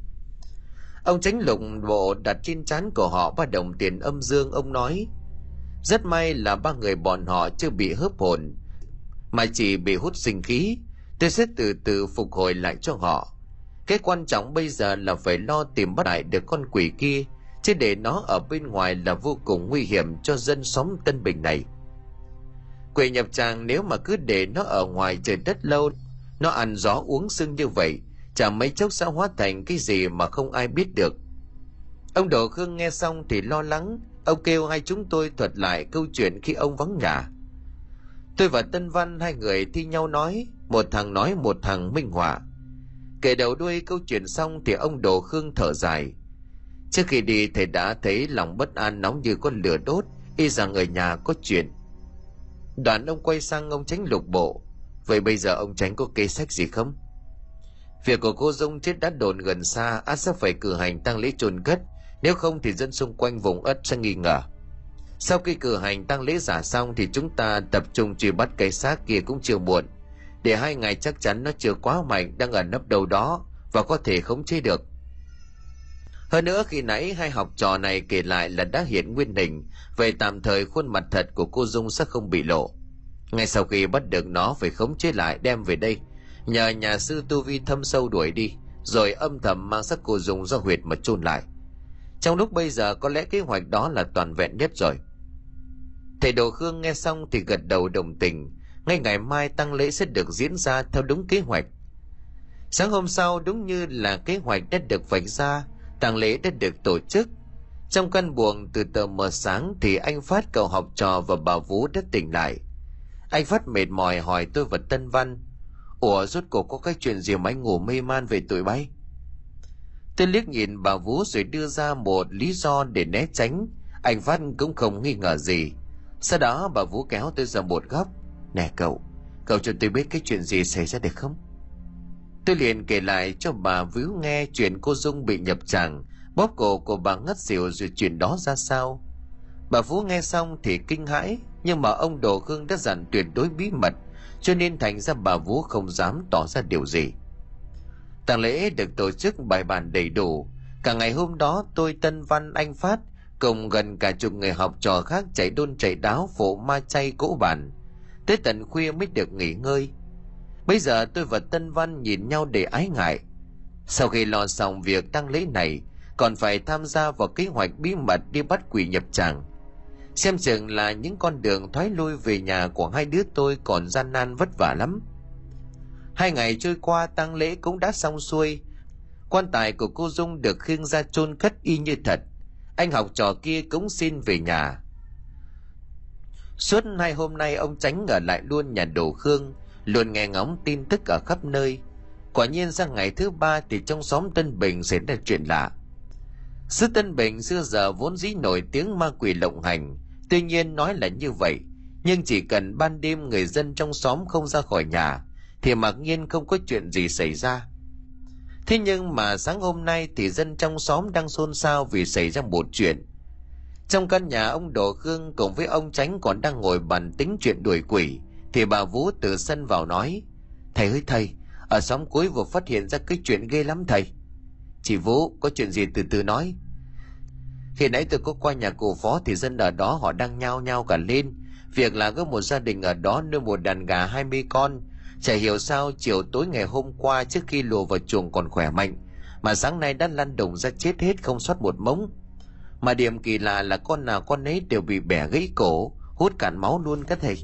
Ông tránh lục bộ đặt trên trán của họ ba đồng tiền âm dương ông nói Rất may là ba người bọn họ chưa bị hớp hồn mà chỉ bị hút sinh khí Tôi sẽ từ từ phục hồi lại cho họ Cái quan trọng bây giờ là phải lo tìm bắt lại được con quỷ kia Chứ để nó ở bên ngoài là vô cùng nguy hiểm cho dân xóm Tân Bình này Quỷ nhập tràng nếu mà cứ để nó ở ngoài trời đất lâu, nó ăn gió uống sưng như vậy, chả mấy chốc sẽ hóa thành cái gì mà không ai biết được. Ông Đỗ Khương nghe xong thì lo lắng, ông kêu hai chúng tôi thuật lại câu chuyện khi ông vắng nhà. Tôi và Tân Văn hai người thi nhau nói, một thằng nói một thằng minh họa. Kể đầu đuôi câu chuyện xong thì ông Đồ Khương thở dài. Trước khi đi thầy đã thấy lòng bất an nóng như con lửa đốt, y rằng ở nhà có chuyện. Đoạn ông quay sang ông tránh lục bộ. Vậy bây giờ ông tránh có kế sách gì không? Việc của cô Dung chết đã đồn gần xa, át sẽ phải cử hành tăng lễ chôn cất. Nếu không thì dân xung quanh vùng ất sẽ nghi ngờ. Sau khi cử hành tăng lễ giả xong thì chúng ta tập trung truy bắt cái xác kia cũng chưa muộn. Để hai ngày chắc chắn nó chưa quá mạnh đang ở nấp đầu đó và có thể khống chế được. Hơn nữa khi nãy hai học trò này kể lại là đã hiện nguyên hình, vậy tạm thời khuôn mặt thật của cô Dung sẽ không bị lộ. Ngay sau khi bắt được nó phải khống chế lại đem về đây, nhờ nhà sư Tu Vi thâm sâu đuổi đi, rồi âm thầm mang xác cô Dung ra huyệt mà chôn lại. Trong lúc bây giờ có lẽ kế hoạch đó là toàn vẹn nhất rồi. Thầy Đồ Khương nghe xong thì gật đầu đồng tình, ngay ngày mai tăng lễ sẽ được diễn ra theo đúng kế hoạch. Sáng hôm sau đúng như là kế hoạch đã được vạch ra, tang lễ đã được tổ chức. Trong căn buồng từ tờ mờ sáng thì anh phát cầu học trò và bà vũ đã tỉnh lại. Anh phát mệt mỏi hỏi tôi và tân văn ủa rốt cuộc có cái chuyện gì mà anh ngủ mê man về tuổi bay? Tôi liếc nhìn bà vũ rồi đưa ra một lý do để né tránh. Anh phát cũng không nghi ngờ gì sau đó bà vũ kéo tôi ra một góc nè cậu cậu cho tôi biết cái chuyện gì xảy ra được không Tôi liền kể lại cho bà vũ nghe chuyện cô Dung bị nhập tràng, bóp cổ của bà ngất xỉu rồi chuyện đó ra sao. Bà vũ nghe xong thì kinh hãi, nhưng mà ông Đồ Khương đã dặn tuyệt đối bí mật, cho nên thành ra bà Vũ không dám tỏ ra điều gì. Tàng lễ được tổ chức bài bản đầy đủ. Cả ngày hôm đó tôi Tân Văn Anh Phát cùng gần cả chục người học trò khác chạy đôn chạy đáo phụ ma chay cỗ bản. Tới tận khuya mới được nghỉ ngơi. Bây giờ tôi và Tân Văn nhìn nhau để ái ngại. Sau khi lo xong việc tăng lễ này, còn phải tham gia vào kế hoạch bí mật đi bắt quỷ nhập tràng. Xem chừng là những con đường thoái lui về nhà của hai đứa tôi còn gian nan vất vả lắm. Hai ngày trôi qua tăng lễ cũng đã xong xuôi. Quan tài của cô Dung được khiêng ra chôn cất y như thật. Anh học trò kia cũng xin về nhà. Suốt hai hôm nay ông tránh ở lại luôn nhà đồ Khương luôn nghe ngóng tin tức ở khắp nơi. Quả nhiên sang ngày thứ ba thì trong xóm Tân Bình xảy ra chuyện lạ. Sư Tân Bình xưa giờ vốn dĩ nổi tiếng ma quỷ lộng hành, tuy nhiên nói là như vậy, nhưng chỉ cần ban đêm người dân trong xóm không ra khỏi nhà, thì mặc nhiên không có chuyện gì xảy ra. Thế nhưng mà sáng hôm nay thì dân trong xóm đang xôn xao vì xảy ra một chuyện. Trong căn nhà ông Đỗ Khương cùng với ông Tránh còn đang ngồi bàn tính chuyện đuổi quỷ, thì bà Vũ từ sân vào nói Thầy ơi thầy Ở xóm cuối vừa phát hiện ra cái chuyện ghê lắm thầy. Chị Vũ có chuyện gì từ từ nói. Khi nãy tôi có qua nhà cụ phó Thì dân ở đó họ đang nhao nhao cả lên. Việc là có một gia đình ở đó nuôi một đàn gà 20 con Chả hiểu sao chiều tối ngày hôm qua trước khi lùa vào chuồng còn khỏe mạnh, mà sáng nay đã lăn đồng ra chết hết không sót một mống. Mà điểm kỳ lạ là con nào con ấy đều bị bẻ gãy cổ, hút cạn máu luôn các thầy.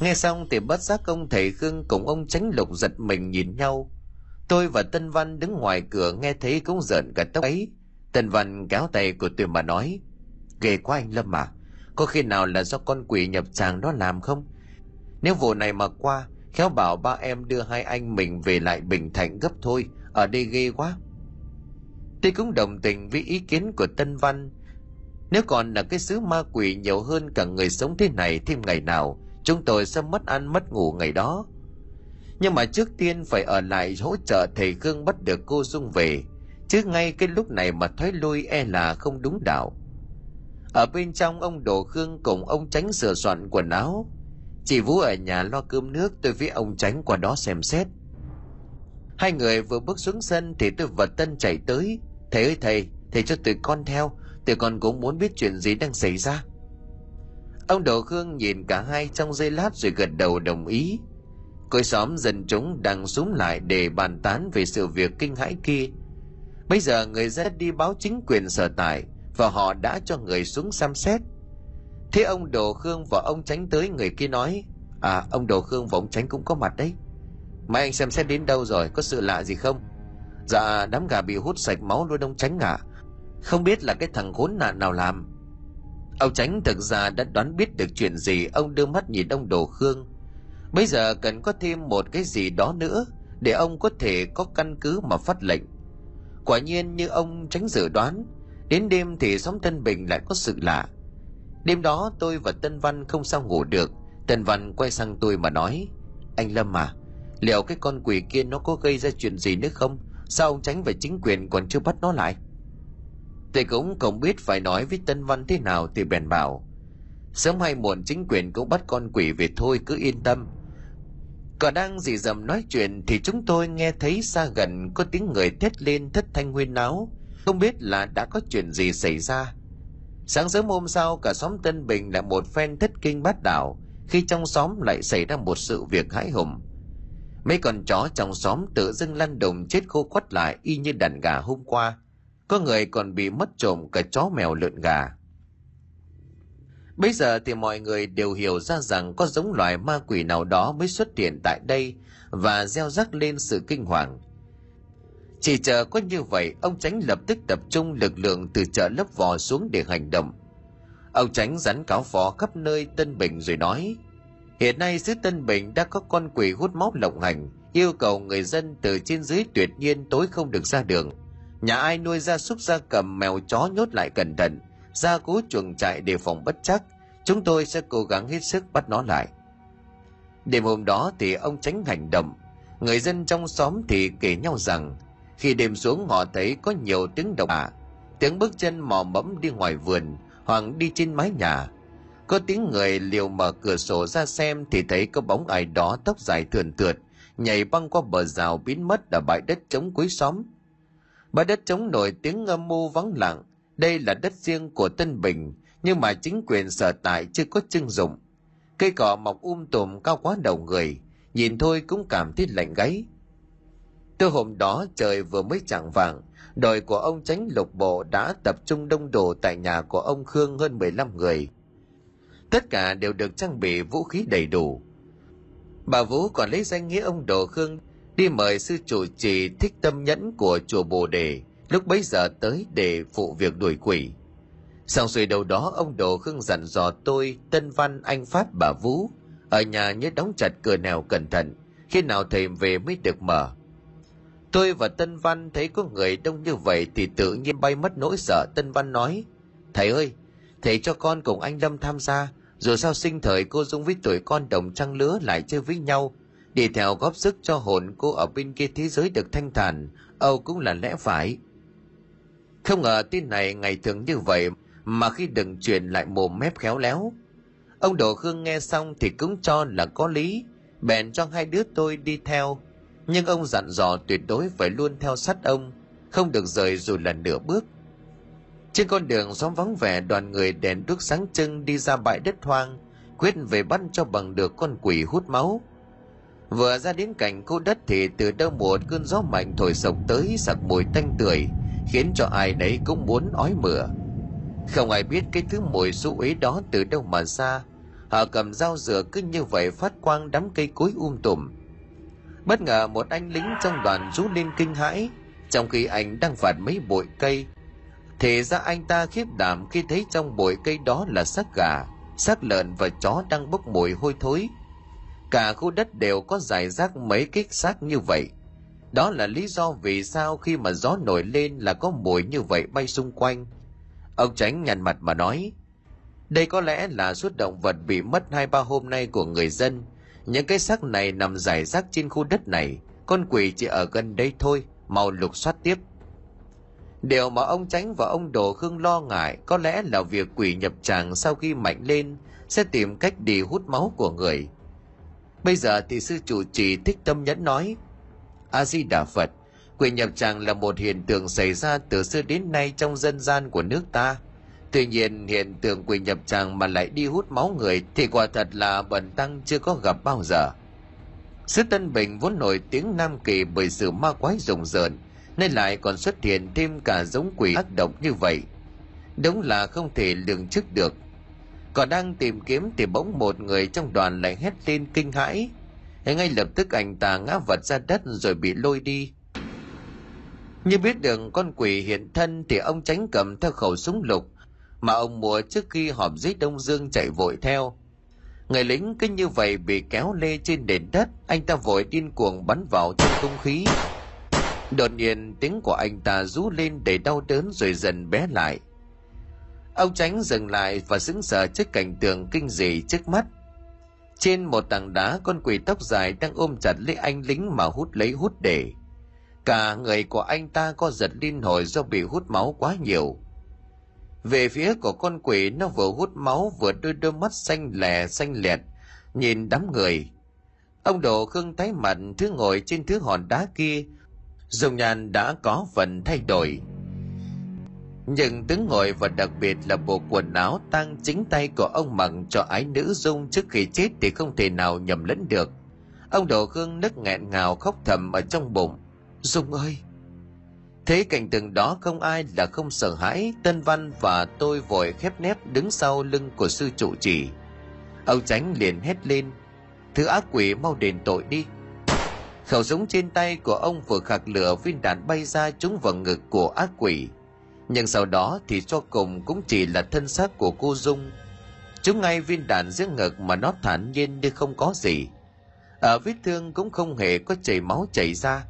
Nghe xong thì bất giác ông thầy Khương cùng ông tránh lục giật mình nhìn nhau. Tôi và Tân Văn đứng ngoài cửa nghe thấy cũng giận cả tóc ấy. Tân Văn kéo tay của tôi mà nói. Ghê quá anh Lâm à, có khi nào là do con quỷ nhập tràng đó làm không? Nếu vụ này mà qua, khéo bảo ba em đưa hai anh mình về lại Bình Thạnh gấp thôi, ở đây ghê quá. Tôi cũng đồng tình với ý kiến của Tân Văn. Nếu còn là cái xứ ma quỷ nhiều hơn cả người sống thế này thêm ngày nào, chúng tôi sẽ mất ăn mất ngủ ngày đó. Nhưng mà trước tiên phải ở lại hỗ trợ thầy Khương bắt được cô Dung về, chứ ngay cái lúc này mà thoái lui e là không đúng đạo. Ở bên trong ông Đồ Khương cùng ông Tránh sửa soạn quần áo. Chị Vũ ở nhà lo cơm nước tôi với ông Tránh qua đó xem xét. Hai người vừa bước xuống sân thì tôi và Tân chạy tới. Thầy ơi thầy, thầy cho tụi con theo, tụi con cũng muốn biết chuyện gì đang xảy ra. Ông Đồ Khương nhìn cả hai trong giây lát rồi gật đầu đồng ý. Côi xóm dân chúng đang súng lại để bàn tán về sự việc kinh hãi kia. Bây giờ người dân đi báo chính quyền sở tại và họ đã cho người xuống xem xét. Thế ông Đồ Khương và ông Tránh tới người kia nói À ông Đồ Khương và ông Tránh cũng có mặt đấy. Mấy anh xem xét đến đâu rồi, Có sự lạ gì không? Dạ đám gà bị hút sạch máu luôn ông Tránh à Không biết là cái thằng khốn nạn nào làm. Ông Tránh thực ra đã đoán biết được chuyện gì Ông đưa mắt nhìn ông Đồ Khương. Bây giờ cần có thêm một cái gì đó nữa Để ông có thể có căn cứ mà phát lệnh. Quả nhiên như ông Tránh dự đoán, Đến đêm thì xóm Tân Bình lại có sự lạ. Đêm đó tôi và Tân Văn không sao ngủ được. Tân Văn quay sang tôi mà nói, Anh Lâm à Liệu cái con quỷ kia nó có gây ra chuyện gì nữa không? Sao ông tránh về chính quyền còn chưa bắt nó lại? Tôi cũng không biết phải nói với Tân Văn thế nào thì bèn bảo, Sớm hay muộn chính quyền cũng bắt con quỷ về thôi, cứ yên tâm. Còn đang dì dầm nói chuyện thì chúng tôi nghe thấy xa gần có tiếng người thét lên thất thanh huyên náo. Không biết là đã có chuyện gì xảy ra. Sáng sớm hôm sau, cả xóm Tân Bình là một phen thất kinh bát đảo khi trong xóm lại xảy ra một sự việc hãi hùng. Mấy con chó trong xóm tự dưng lăn đồng chết khô quắt lại y như đàn gà hôm qua. Có người còn bị mất trộm cả chó mèo lợn gà. Bây giờ thì mọi người đều hiểu ra rằng có giống loài ma quỷ nào đó mới xuất hiện tại đây và gieo rắc lên sự kinh hoàng. Chỉ chờ có như vậy, ông Tránh lập tức tập trung lực lượng từ chợ lấp vò xuống để hành động. Ông Tránh rắn cáo phó khắp nơi Tân Bình rồi nói, Hiện nay xứ Tân Bình đã có con quỷ hút máu lộng hành, yêu cầu người dân từ trên dưới tuyệt nhiên tối không được ra đường. Nhà ai nuôi gia súc gia cầm mèo chó nhốt lại cẩn thận, gia cố chuồng trại đề phòng bất chắc, chúng tôi sẽ cố gắng hết sức bắt nó lại. Đêm hôm đó thì ông tránh hành động, người dân trong xóm thì kể nhau rằng khi đêm xuống họ thấy có nhiều tiếng động ả, tiếng bước chân mò mẫm đi ngoài vườn hoặc đi trên mái nhà. Có tiếng người liều mở cửa sổ ra xem thì thấy có bóng ai đó tóc dài thườn thượt, nhảy băng qua bờ rào biến mất ở bãi đất trống cuối xóm. Bãi đất trống nổi tiếng âm mưu vắng lặng, đây là đất riêng của Tân Bình, nhưng mà chính quyền sở tại chưa có chưng dụng. Cây cỏ mọc um tùm cao quá đầu người, nhìn thôi cũng cảm thấy lạnh gáy. Từ hôm đó trời vừa mới chạng vàng, đội của ông tránh lục bộ đã tập trung đông đủ tại nhà của ông Khương hơn 15 người. Tất cả đều được trang bị vũ khí đầy đủ. Bà Vũ còn lấy danh nghĩa ông Đồ Khương đi mời sư chủ trì thích tâm nhẫn của chùa Bồ Đề lúc bấy giờ tới để phụ việc đuổi quỷ. Xong xuôi đầu đó ông Đồ Khương dặn dò tôi, Tân Văn, anh Pháp, bà Vũ ở nhà nhớ đóng chặt cửa nèo cẩn thận, khi nào thầy về mới được mở. Tôi và Tân Văn thấy có người đông như vậy thì tự nhiên bay mất nỗi sợ. Tân Văn nói, Thầy ơi, thầy cho con cùng anh Lâm tham gia, dù sao sinh thời cô Dung với tuổi con đồng trăng lứa lại chơi với nhau, đi theo góp sức cho hồn cô ở bên kia thế giới được thanh thản, Âu cũng là lẽ phải. Không ngờ tin này ngày thường như vậy mà khi đừng truyền lại mồm mép khéo léo. Ông Đỗ Khương nghe xong thì cũng cho là có lý, bèn cho hai đứa tôi đi theo, nhưng ông dặn dò tuyệt đối phải luôn theo sát ông, không được rời dù là nửa bước. Trên con đường xóm vắng vẻ đoàn người đèn đuốc sáng trưng đi ra bãi đất hoang, quyết về bắt cho bằng được con quỷ hút máu. vừa ra đến cảnh khu đất thì từ đâu một cơn gió mạnh thổi sộc tới sặc mùi tanh tưởi khiến cho ai đấy cũng muốn ói mửa không ai biết cái thứ mùi xú ý đó từ đâu mà ra họ cầm dao rửa cứ như vậy phát quang đám cây cối um tùm bất ngờ một anh lính trong đoàn rú lên kinh hãi, trong khi anh đang phạt mấy bụi cây. Thì ra anh ta khiếp đảm khi thấy trong bụi cây đó là xác gà, xác lợn và chó đang bốc mùi hôi thối. Cả khu đất đều có giải rác mấy cái xác như vậy. Đó là lý do vì sao khi mà gió nổi lên là có mùi như vậy bay xung quanh. Ông tránh nhằn mặt mà nói, đây có lẽ là suốt động vật bị mất hai ba hôm nay của người dân những cái xác này nằm rải rác trên khu đất này, con quỷ chỉ ở gần đây thôi, mau lục soát tiếp. Điều mà ông tránh và ông đồ khương lo ngại có lẽ là việc quỷ nhập tràng sau khi mạnh lên sẽ tìm cách đi hút máu của người. Bây giờ thì sư chủ trì thích tâm nhẫn nói a di đà phật, quỷ nhập tràng là một hiện tượng xảy ra từ xưa đến nay trong dân gian của nước ta tuy nhiên, hiện tượng quỷ nhập tràng mà lại đi hút máu người thì quả thật là bần tăng chưa có gặp bao giờ. Sứ tân bình vốn nổi tiếng nam kỳ bởi sự ma quái rùng rợn, nên lại còn xuất hiện thêm cả giống quỷ ác độc như vậy. Đúng là không thể lường trước được. Còn đang tìm kiếm thì bỗng một người trong đoàn lại hét lên kinh hãi. Ngay lập tức anh ta ngã vật ra đất rồi bị lôi đi. Như biết được con quỷ hiện thân thì ông tránh cầm theo khẩu súng lục mà ông mua trước khi họp dưới đông dương chạy vội theo. Người lính cứ như vậy bị kéo lê trên nền đất, anh ta vội điên cuồng bắn vào trong không khí. Đột nhiên, tiếng của anh ta rú lên để đau đớn rồi dần bé lại. Ông tránh dừng lại và sững sờ trước cảnh tượng kinh dị trước mắt. Trên một tảng đá, con quỷ tóc dài đang ôm chặt lấy anh lính mà hút lấy hút để. Cả người của anh ta có giật liên hồi do bị hút máu quá nhiều về phía của con quỷ, nó vừa hút máu, vừa đôi đôi mắt xanh lè, xanh lẹt, nhìn đám người. Ông đồ khương tái mặt thứ ngồi trên thứ hòn đá kia dùng nhàn đã có phần thay đổi. Nhưng tướng ngồi và đặc biệt là bộ quần áo tăng chính tay của ông mặc cho ái nữ dung trước khi chết thì không thể nào nhầm lẫn được. Ông đồ khương nức nghẹn ngào khóc thầm ở trong bụng. Dung ơi! Thế cảnh tượng đó không ai là không sợ hãi, Tân Văn và tôi vội khép nép đứng sau lưng của sư trụ trì. Ông tránh liền hét lên, thứ ác quỷ mau đền tội đi. Khẩu súng trên tay của ông vừa khạc lửa viên đạn bay ra trúng vào ngực của ác quỷ. Nhưng sau đó thì cho cùng cũng chỉ là thân xác của cô Dung. Chúng ngay viên đạn giữa ngực mà nó thản nhiên như không có gì. Ở vết thương cũng không hề có chảy máu chảy ra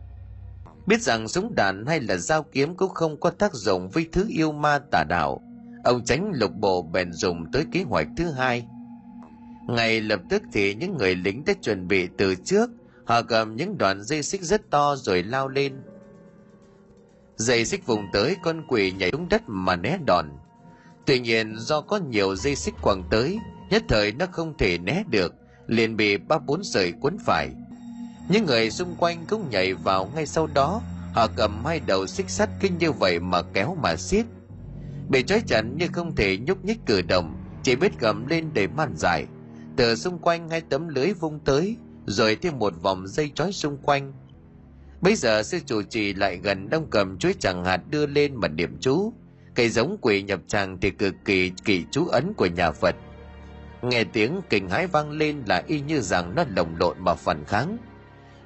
biết rằng súng đạn hay là dao kiếm cũng không có tác dụng với thứ yêu ma tà đạo. Ông tránh lục bộ bèn dùng tới kế hoạch thứ hai. Ngay lập tức thì những người lính đã chuẩn bị từ trước. Họ cầm những đoạn dây xích rất to rồi lao lên. Dây xích vùng tới, con quỷ nhảy xuống đất mà né đòn. Tuy nhiên, do có nhiều dây xích quẳng tới, nhất thời nó không thể né được, liền bị ba bốn sợi cuốn phải những người xung quanh cũng nhảy vào ngay sau đó. Họ cầm hai đầu xích sắt kinh như vậy mà kéo mà xiết. Bị trói chặt như không thể nhúc nhích cử động, chỉ biết gầm lên để man dài từ xung quanh hai tấm lưới vung tới, rồi thêm một vòng dây trói xung quanh. Bây giờ sư chủ trì lại gần đông cầm chuối chẳng hạt đưa lên mà niệm chú. Cây giống quỷ nhập tràng thì cực kỳ kỳ chú ấn của nhà phật. Nghe tiếng kinh hãi vang lên là y như rằng nó lồng lộn mà phản kháng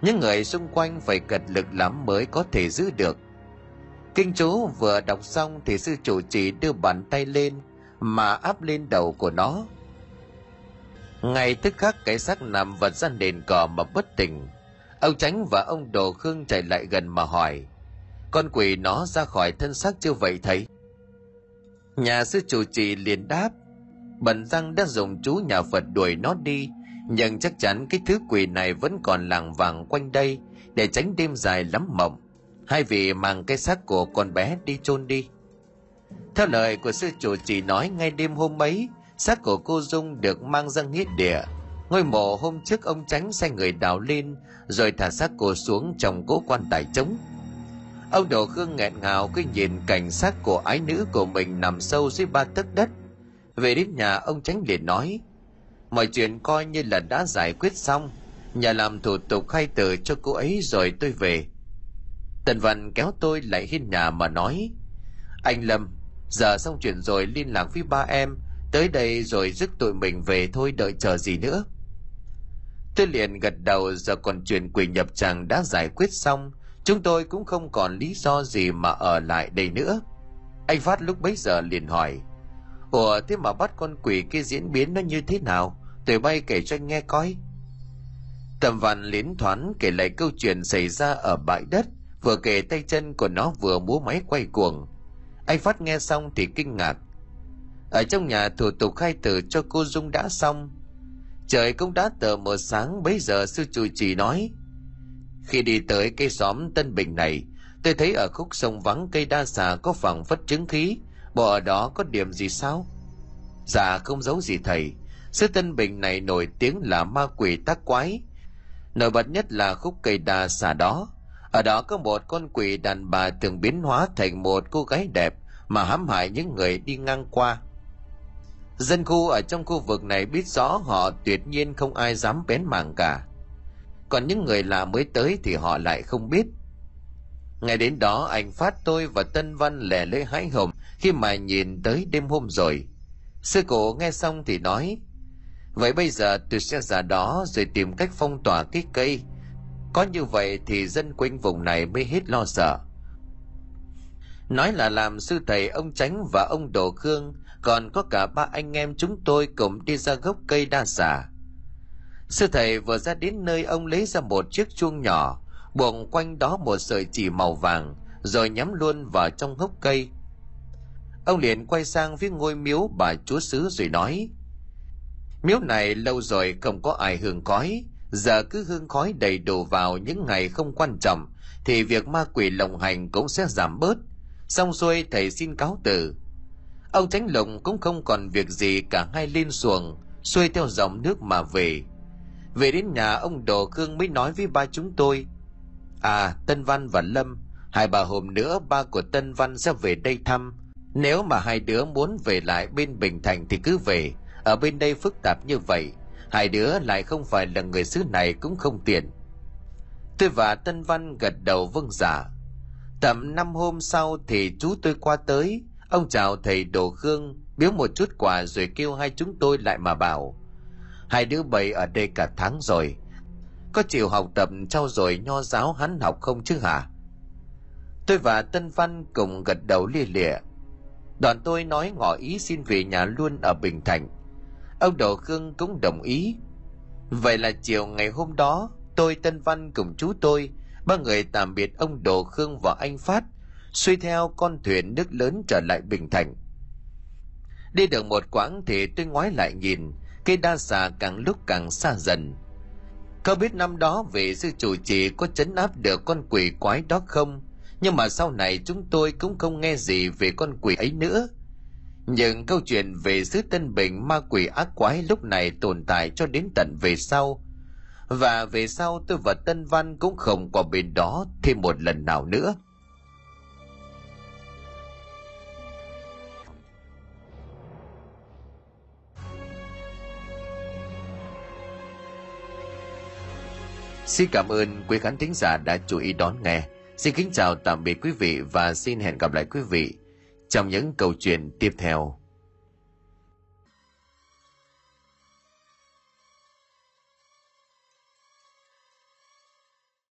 những người xung quanh phải cật lực lắm mới có thể giữ được. Kinh chú vừa đọc xong thì sư chủ trì đưa bàn tay lên, mà áp lên đầu của nó. Ngay tức khắc cái xác nằm vật ra nền cỏ mà bất tỉnh. Ông tránh và ông đồ khương chạy lại gần mà hỏi, con quỷ nó ra khỏi thân xác chưa vậy thầy? Nhà sư chủ trì liền đáp, bần răng đã dùng chú nhà phật đuổi nó đi nhưng chắc chắn cái thứ quỷ này vẫn còn làng vàng quanh đây, để tránh đêm dài lắm mộng. Hai vị mang cái xác của con bé đi chôn đi. Theo lời của sư chủ chỉ nói ngay đêm hôm ấy, xác của cô dung được mang ra nghĩa địa. Ngôi mộ hôm trước ông tránh sai người đào lên, rồi thả xác cô xuống trong cỗ quan tài trống. Ông đồ khương nghẹn ngào khi nhìn cảnh xác của ái nữ của mình nằm sâu dưới ba tấc đất. Về đến nhà, ông tránh liền nói mọi chuyện coi như là đã giải quyết xong. Nhà làm thủ tục khai tử cho cô ấy rồi tôi về. Tần văn kéo tôi lại hiên nhà mà nói, anh lâm, giờ xong chuyện rồi liên lạc với ba em. Tới đây rồi dứt tụi mình về thôi, đợi chờ gì nữa. Tôi liền gật đầu, giờ còn chuyện quỷ nhập chàng đã giải quyết xong, chúng tôi cũng không còn lý do gì mà ở lại đây nữa. Anh phát lúc bấy giờ liền hỏi, ủa, thế mà bắt con quỷ kia diễn biến nó như thế nào? Tôi bay kể cho anh nghe coi. Tầm vạn liến thoáng kể lại câu chuyện xảy ra ở bãi đất, vừa kể tay chân của nó vừa múa máy quay cuồng. Anh phát nghe xong thì kinh ngạc. Ở trong nhà thủ tục khai tử cho cô dung đã xong. Trời cũng đã tờ mờ sáng, bấy giờ sư chủ trì nói, khi đi tới cây xóm tân bình này, tôi thấy ở khúc sông vắng cây đa xà có phẳng phất chứng khí bộ ở đó có điểm gì sao? Dạ không giấu gì thầy sư tân bình này nổi tiếng là ma quỷ tác quái. Nổi bật nhất là khúc cây đa xà đó. Ở đó có một con quỷ đàn bà thường biến hóa thành một cô gái đẹp mà hãm hại những người đi ngang qua. Dân khu ở trong khu vực này biết rõ họ tuyệt nhiên không ai dám bén mảng cả. Còn những người lạ mới tới thì họ lại không biết. Ngày đến đó, anh phát tôi và tân văn lẻ lưỡi hái hồng khi mà nhìn tới đêm hôm rồi. Sư cổ nghe xong thì nói vậy bây giờ tôi sẽ ra đó rồi tìm cách phong tỏa cái cây. Có như vậy thì dân quanh vùng này mới hết lo sợ. Nói là làm sư thầy ông tránh và ông đồ khương, còn có cả ba anh em chúng tôi cùng đi ra gốc cây đa xà. Sư thầy vừa ra đến nơi ông lấy ra một chiếc chuông nhỏ, buộc quanh đó một sợi chỉ màu vàng, rồi nhắm luôn vào trong gốc cây. Ông liền quay sang phía ngôi miếu bà chúa xứ rồi nói miếu này lâu rồi không có ai hương khói. Giờ cứ hương khói đầy đủ vào những ngày không quan trọng, thì việc ma quỷ lộng hành cũng sẽ giảm bớt. Xong xuôi, thầy xin cáo từ. Ông tránh Lộng cũng không còn việc gì cả hai lên xuồng, xuôi theo dòng nước mà về. Về đến nhà, ông đồ khương mới nói với ba chúng tôi à tân văn và lâm, hai bà hôm nữa ba của tân văn sẽ về đây thăm. Nếu mà hai đứa muốn về lại bên bình thành thì cứ về ở bên đây phức tạp như vậy, hai đứa lại không phải là người xứ này cũng không tiện. Tôi và tân văn gật đầu vâng giả tầm năm hôm sau thì chú tôi qua tới, ông chào thầy đồ khương, biếu một chút quà rồi kêu hai chúng tôi lại mà bảo, hai đứa bầy ở đây cả tháng rồi, có chịu học tập trau dồi nho giáo hắn học không chứ hả? Tôi và tân văn cùng gật đầu lia lịa. Đoàn tôi nói ngỏ ý xin về nhà luôn ở bình thành ông đồ khương cũng đồng ý. Vậy là chiều ngày hôm đó, tôi, tân văn cùng chú tôi, ba người tạm biệt ông đồ khương và anh phát suy theo con thuyền nước lớn trở lại bình thành. Đi được một quãng thì tôi ngoái lại nhìn, cây đa xà càng lúc càng xa dần. Có biết năm đó vị sư chủ trì có chấn áp được con quỷ quái đó không? Nhưng mà sau này chúng tôi cũng không nghe gì về con quỷ ấy nữa nhưng câu chuyện về xứ Tân Bình ma quỷ ác quái lúc này tồn tại cho đến tận về sau. Và về sau tôi và Tân Văn cũng không qua bên đó thêm một lần nào nữa. Xin cảm ơn quý khán thính giả đã chú ý đón nghe. Xin kính chào tạm biệt quý vị và xin hẹn gặp lại quý vị trong những câu chuyện tiếp theo